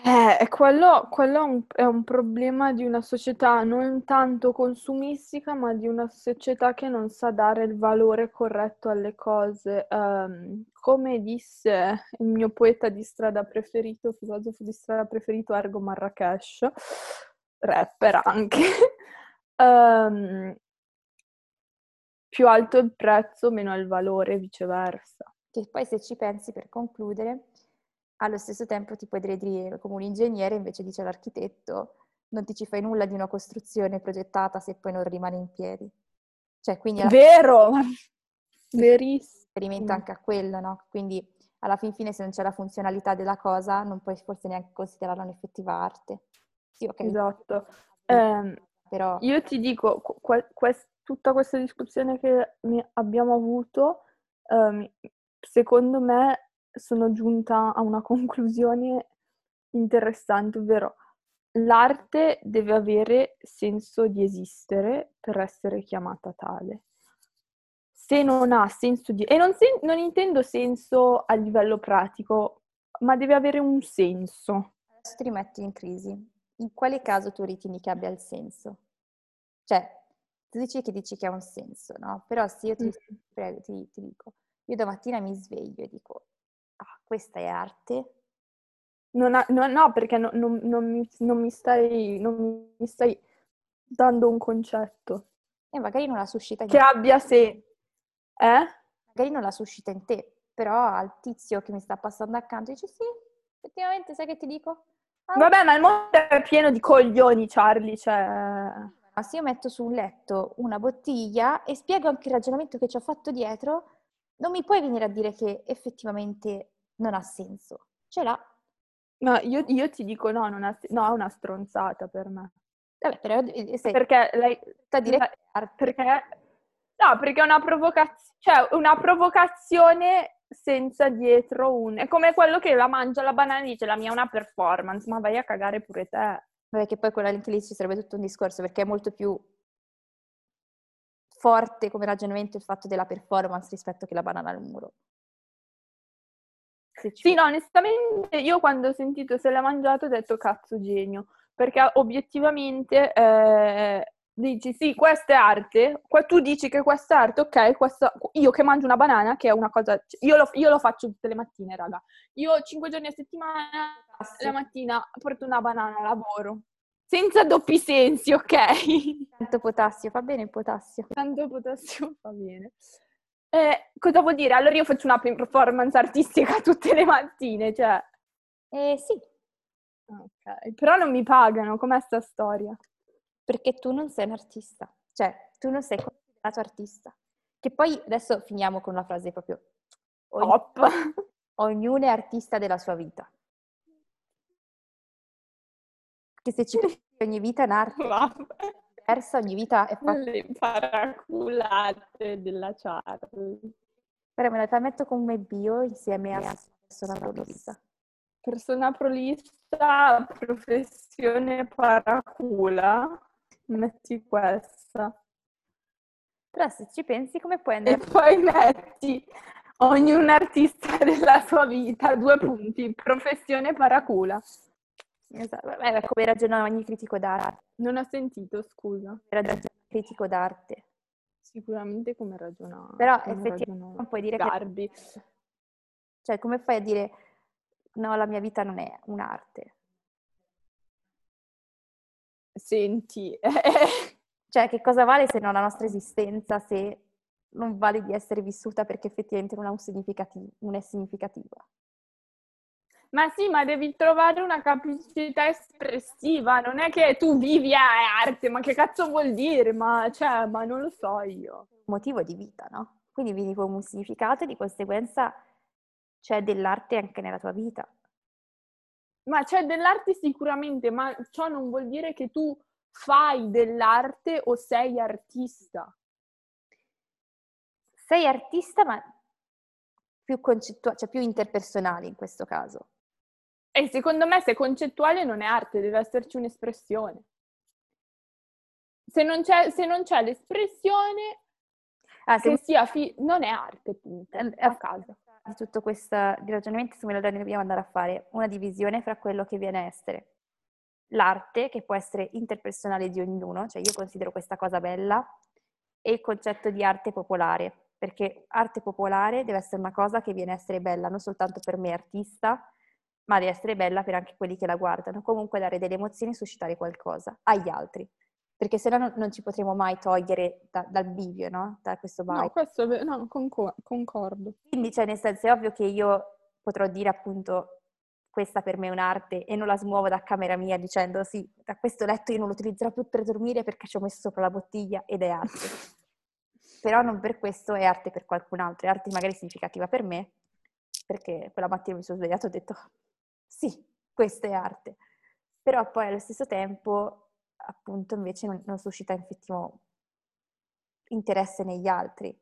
Speaker 1: Eh, quello, quello è un, è un problema di una società non tanto consumistica, ma di una società che non sa dare il valore corretto alle cose. Ehm, come disse il mio poeta di strada preferito, filosofo di strada preferito, Ergo Marrakesh, rapper anche, ehm, più alto il prezzo, meno il valore, viceversa.
Speaker 2: Che poi se ci pensi per concludere, allo stesso tempo ti puoi dire come un ingegnere invece dice l'architetto non ti ci fai nulla di una costruzione progettata se poi non rimane in piedi. Cioè, quindi alla
Speaker 1: Vero, verissimo.
Speaker 2: riferimento anche a quello, no? Quindi alla fin fine se non c'è la funzionalità della cosa non puoi forse neanche considerarla un'effettiva arte. Sì, ok.
Speaker 1: Esatto. Ehm,
Speaker 2: Però
Speaker 1: io ti dico, qu- que- quest- tutta questa discussione che abbiamo avuto, ehm, secondo me sono giunta a una conclusione interessante, ovvero l'arte deve avere senso di esistere per essere chiamata tale. Se non ha senso di... E non, sen- non intendo senso a livello pratico, ma deve avere un senso.
Speaker 2: adesso ti rimetti in crisi. In quale caso tu ritieni che abbia il senso? Cioè, tu dici che dici che ha un senso, no? Però se io ti,
Speaker 1: Mm.
Speaker 2: prego, ti, ti dico, io domattina mi sveglio e dico, questa è arte,
Speaker 1: Non ha- no, no, perché no- non, non mi, non mi stai, non mi stai dando un concetto
Speaker 2: e magari non la suscita in
Speaker 1: che abbia se... Eh?
Speaker 2: magari non la suscita in te, però al tizio che mi sta passando accanto dice sì, effettivamente, sai che ti dico? Ah,
Speaker 1: Vabbè, ma il mondo è pieno di coglioni, Charlie, cioè...
Speaker 2: ma se io metto su un letto una bottiglia e spiego anche il ragionamento che ci ho fatto dietro, non mi puoi venire a dire che effettivamente non ha senso. Ce l'ha.
Speaker 1: No, io, io ti dico no, non ha, se- no, è una stronzata per me.
Speaker 2: Vabbè, però eh, sei
Speaker 1: Perché lei...
Speaker 2: a dire
Speaker 1: la-. Perché... No, perché è una provocazione, cioè una provocazione senza dietro un... È come quello che la mangia la banana e dice la mia è una performance, ma vai a cagare pure te.
Speaker 2: Vabbè, che poi quella anche lì ci sarebbe tutto un discorso perché è molto più forte come ragionamento il fatto della performance rispetto che la banana al muro. Se ci
Speaker 1: Sì, no, onestamente io quando ho sentito se l'ha mangiato ho detto cazzo genio, perché obiettivamente eh, dici sì, questa è arte, qua tu dici che questa è arte, ok, questa, io che mangio una banana, che è una cosa, io lo, io lo faccio tutte le mattine, raga, io cinque giorni a settimana, la mattina porto una banana a lavoro, senza doppi sensi, ok?
Speaker 2: Tanto potassio, fa bene il potassio.
Speaker 1: Tanto potassio va bene. Eh, cosa vuol dire? Allora io faccio una performance artistica tutte le mattine, cioè...
Speaker 2: Eh sì,
Speaker 1: Ok, però non mi pagano, com'è sta storia?
Speaker 2: perché tu non sei un artista, cioè tu non sei considerato artista. Che poi adesso finiamo con una frase proprio ogn- ognuno è artista della sua vita. Che se ci pensi ogni vita è un'arte.
Speaker 1: Vabbè.
Speaker 2: Diversa, ogni vita è fatta...
Speaker 1: Le paraculate della Charlie.
Speaker 2: Però me la permetto come bio insieme a persona prolissa.
Speaker 1: Persona prolissa, professione paracula. Metti questa.
Speaker 2: Però se ci pensi come puoi
Speaker 1: E
Speaker 2: andare...
Speaker 1: poi metti ognuno artista della sua vita, due punti, professione paracula.
Speaker 2: Esatto, vabbè, come ragiona ogni critico d'arte.
Speaker 1: Non ho sentito, scusa.
Speaker 2: Ragiona ogni critico d'arte.
Speaker 1: Sicuramente come ragiona.
Speaker 2: Però
Speaker 1: come
Speaker 2: effettivamente
Speaker 1: ragiona
Speaker 2: non puoi dire che...
Speaker 1: Garbi.
Speaker 2: Cioè, come fai a dire no, la mia vita non è un'arte?
Speaker 1: Senti,
Speaker 2: Cioè, che cosa vale se non la nostra esistenza, se non vale di essere vissuta perché effettivamente non, ha un significativo, non è significativa?
Speaker 1: Ma sì, ma devi trovare una capacità espressiva, non è che tu vivi a arte, ma che cazzo vuol dire? Ma, cioè, ma non lo so io.
Speaker 2: motivo di vita, no? Quindi vivi con un significato e di conseguenza c'è dell'arte anche nella tua vita.
Speaker 1: Ma c'è dell'arte sicuramente, ma ciò non vuol dire che tu fai dell'arte o sei artista.
Speaker 2: Sei artista, ma più concettuale, cioè più interpersonale in questo caso.
Speaker 1: E secondo me se concettuale non è arte, deve esserci un'espressione. Se non c'è, se non c'è l'espressione,
Speaker 2: Ah, se
Speaker 1: che sia fi- non è arte, punto.
Speaker 2: Eh,
Speaker 1: A caso.
Speaker 2: di tutto questo di ragionamento, secondo me dobbiamo andare a fare una divisione fra quello che viene a essere l'arte, che può essere interpersonale di ognuno, cioè io considero questa cosa bella, e il concetto di arte popolare, perché arte popolare deve essere una cosa che viene a essere bella non soltanto per me artista, ma deve essere bella per anche quelli che la guardano, comunque dare delle emozioni e suscitare qualcosa agli altri, perché se no non, ci potremo mai togliere da- dal bivio, no? Da questo
Speaker 1: No,
Speaker 2: bias.
Speaker 1: questo è no, concor- concordo.
Speaker 2: Quindi, cioè, nel senso, è ovvio che io potrò dire appunto questa per me è un'arte e non la smuovo da camera mia dicendo sì, da questo letto io non lo utilizzerò più per dormire perché ci ho messo sopra la bottiglia ed è arte. Però non per questo è arte per qualcun altro, è arte magari significativa per me, perché quella mattina mi sono svegliata e ho detto sì, questa è arte. Però poi allo stesso tempo, appunto, invece non, non suscita effettivo interesse negli altri,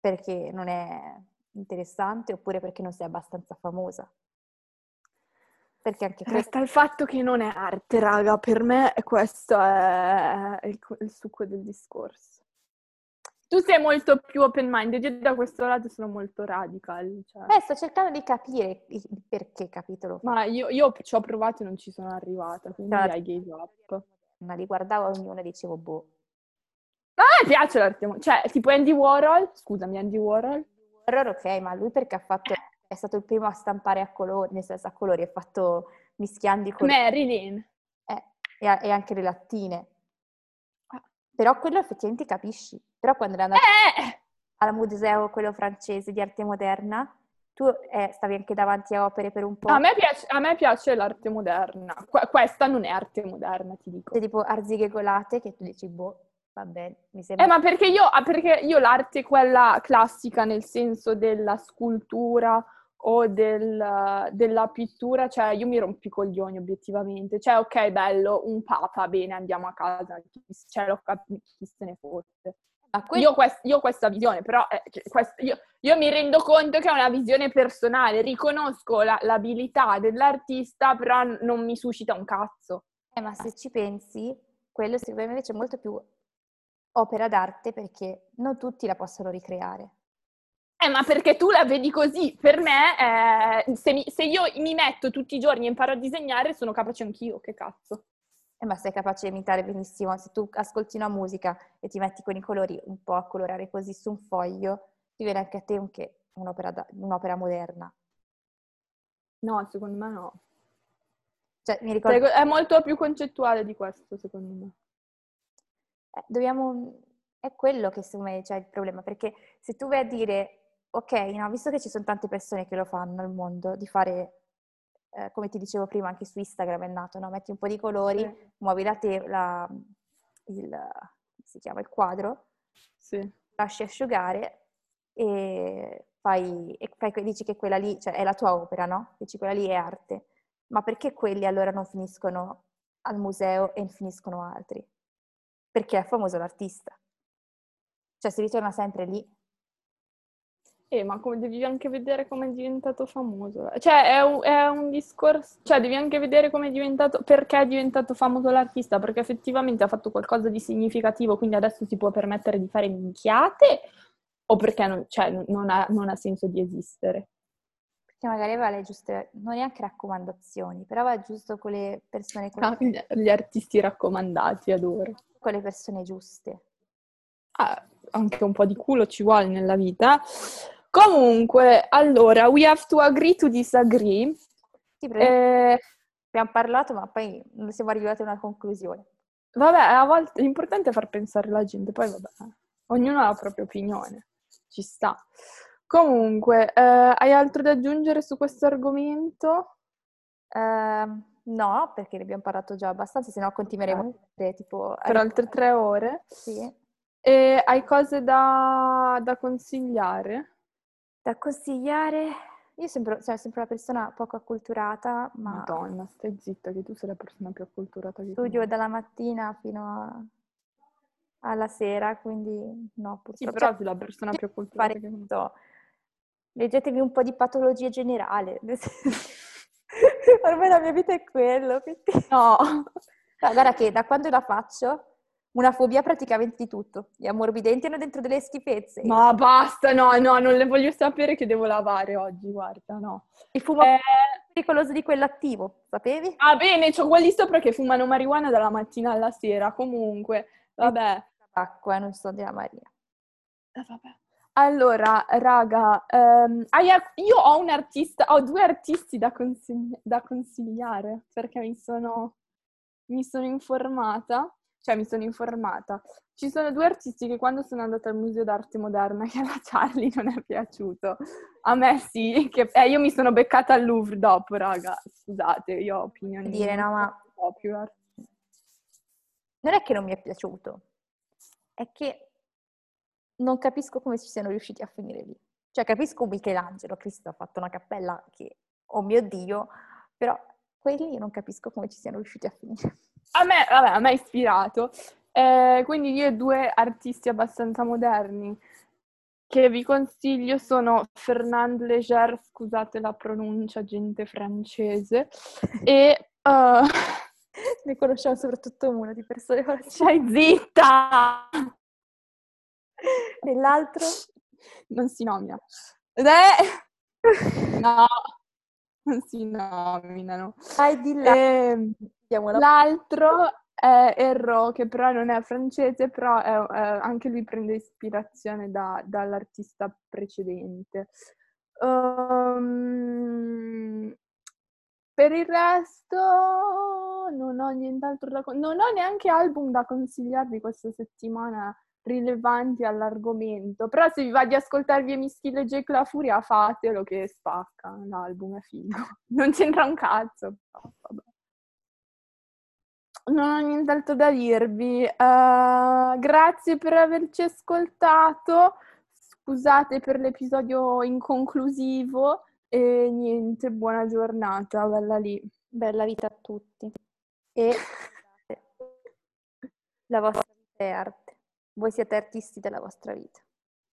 Speaker 2: perché non è interessante oppure perché non sei abbastanza famosa. Perché anche questo...
Speaker 1: Resta il fatto che non è arte, raga, per me questo è il, il succo del discorso. Tu sei molto più open-minded, io da questo lato sono molto radical. Cioè.
Speaker 2: Eh, sto cercando di capire il perché, capitolo.
Speaker 1: Ma io, io ci ho provato e non ci sono arrivata, quindi
Speaker 2: Certo.
Speaker 1: I gave up.
Speaker 2: Ma li guardavo ognuno e dicevo, boh.
Speaker 1: A me piace l'arte, cioè, tipo Andy Warhol, scusami, Andy Warhol.
Speaker 2: Horror ok, ma lui perché ha fatto... È stato il primo a stampare a colori, nel senso a colori, ha fatto mischiando i colori.
Speaker 1: Marilyn.
Speaker 2: Eh, e, e anche le lattine. Però quello effettivamente capisci. Però quando eri andato
Speaker 1: Eh!
Speaker 2: al museo, quello francese di arte moderna, tu eh, stavi anche davanti a opere per un po'.
Speaker 1: A me piace, a me piace l'arte moderna. Que- questa non è arte moderna, ti dico.
Speaker 2: Cioè, tipo arzighe golate che tu dici, boh, va bene, mi sembra...
Speaker 1: Eh, ma perché io, ah, perché io l'arte quella classica, nel senso della scultura o del- della pittura, cioè io mi rompo i coglioni obiettivamente. Cioè, ok, bello, un papa, bene, andiamo a casa, chi, cioè, lo cap- chi se ne fotte.
Speaker 2: Ma quello-
Speaker 1: Io, ho quest- io ho questa visione, però eh, cioè, quest- io, io mi rendo conto che è una visione personale, riconosco la- l'abilità dell'artista, però non mi suscita un cazzo.
Speaker 2: Eh, ma se ci pensi, quello secondo me invece è molto più opera d'arte perché non tutti la possono ricreare.
Speaker 1: Eh, ma perché tu la vedi così? Per me, eh, se, mi- se io mi metto tutti i giorni e imparo a disegnare, sono capace anch'io, che cazzo.
Speaker 2: Eh, ma sei capace di imitare benissimo. Se tu ascolti una musica e ti metti con i colori un po' a colorare così su un foglio, ti viene anche a te un che- un'opera, da- un'opera moderna.
Speaker 1: No, secondo me no.
Speaker 2: Cioè, mi ricordo...
Speaker 1: Cioè, È molto più concettuale di questo, secondo me.
Speaker 2: Eh, dobbiamo... È quello che secondo me c'è il problema, perché se tu vai a dire, ok, no, visto che ci sono tante persone che lo fanno al mondo, di fare, eh, come ti dicevo prima, anche su Instagram è nato, no? Metti un po' di colori,
Speaker 1: Sì.
Speaker 2: muovi la te- la- il, si chiama, il quadro,
Speaker 1: Sì.
Speaker 2: lasci asciugare e fai, e fai dici che quella lì, cioè è la tua opera, no? Dici quella lì è arte. Ma perché quelli allora non finiscono al museo e finiscono altri? perché è famoso l'artista. Cioè si ritorna sempre lì.
Speaker 1: Eh, ma come devi anche vedere come è diventato famoso. Cioè, è un, è un discorso... Cioè, devi anche vedere come è diventato... Perché è diventato famoso l'artista, perché effettivamente ha fatto qualcosa di significativo, quindi adesso si può permettere di fare minchiate, o perché non, cioè, non, ha, non ha senso di esistere.
Speaker 2: Perché magari aveva le giuste... Non neanche raccomandazioni, però aveva giusto quelle persone...
Speaker 1: Ah, gli artisti raccomandati, adoro.
Speaker 2: Quelle persone giuste.
Speaker 1: Ah, anche un po' di culo ci vuole nella vita. Comunque, allora, we have to agree to disagree.
Speaker 2: Sì, eh, abbiamo parlato, ma poi non siamo arrivati a una conclusione.
Speaker 1: Vabbè, a volte l'importante è far pensare la gente, poi vabbè, ognuno ha la propria opinione, ci sta. Comunque, eh, hai altro da aggiungere su questo argomento?
Speaker 2: Eh, no, perché ne abbiamo parlato già abbastanza, se no continueremo
Speaker 1: okay. tipo, per altre tre ore.
Speaker 2: Sì.
Speaker 1: E hai cose da, da consigliare?
Speaker 2: Da consigliare? Io sono cioè, sempre una persona poco acculturata, ma...
Speaker 1: Madonna, stai zitta che tu sei la persona più acculturata che
Speaker 2: Studio dalla mattina fino a... alla sera, quindi no,
Speaker 1: purtroppo. Sì, però sei la persona più acculturata che
Speaker 2: so. Leggetevi un po' di patologia generale. Ormai la mia vita è quello, quindi...
Speaker 1: No.
Speaker 2: Guarda che da quando la faccio una fobia praticamente di tutto. Gli ammorbidenti hanno dentro delle schifezze.
Speaker 1: Ma basta, no, no, non le voglio sapere che devo lavare oggi, guarda, no.
Speaker 2: Il fumo eh... è pericoloso di quello attivo, sapevi?
Speaker 1: Ah, bene, c'ho quelli sopra che fumano marijuana dalla mattina alla sera, comunque, vabbè.
Speaker 2: Acqua, non so della Maria.
Speaker 1: Eh, vabbè. Allora, raga, um, io ho un artista, ho due artisti da, consigli- da consigliare perché mi sono, mi sono informata cioè mi sono informata. Ci sono due artisti che quando sono andata al Museo d'Arte Moderna che alla Charlie non è piaciuto. A me sì, che, eh, io mi sono beccata al Louvre dopo, raga. Scusate, io ho opinioni.
Speaker 2: Dire no, ma... Popular. Non è che non mi è piaciuto, è che non capisco come ci siano riusciti a finire lì. Cioè capisco Michelangelo, Cristo ha fatto una cappella che, oh mio Dio, però quelli non capisco come ci siano riusciti a finire.
Speaker 1: A me, vabbè, a me ha ispirato. Eh, quindi io e due artisti abbastanza moderni che vi consiglio sono Fernand Léger, scusate la pronuncia, gente francese, e... Uh,
Speaker 2: ne conosciamo soprattutto una di persone
Speaker 1: francesi. zitta!
Speaker 2: E l'altro?
Speaker 1: Non si nomina. Eh, no, non si nominano.
Speaker 2: Dai, di là.
Speaker 1: E, ehm, l'altro è Erro, che però non è francese, però è, è, anche lui prende ispirazione da, dall'artista precedente. Um, per il resto non ho nient'altro da consigliare. Non ho neanche album da consigliarvi questa settimana rilevanti all'argomento. Però se vi va di ascoltarvi Emischile e Jake La Furia, fatelo che spacca. L'album è figo. Non c'entra un cazzo. Però, vabbè. Non ho nient'altro da dirvi. Uh, grazie per averci ascoltato. Scusate per l'episodio inconclusivo. E niente, buona giornata. Bella lì.
Speaker 2: Bella vita a tutti. E la vostra vita è arte. Voi siete artisti della vostra vita.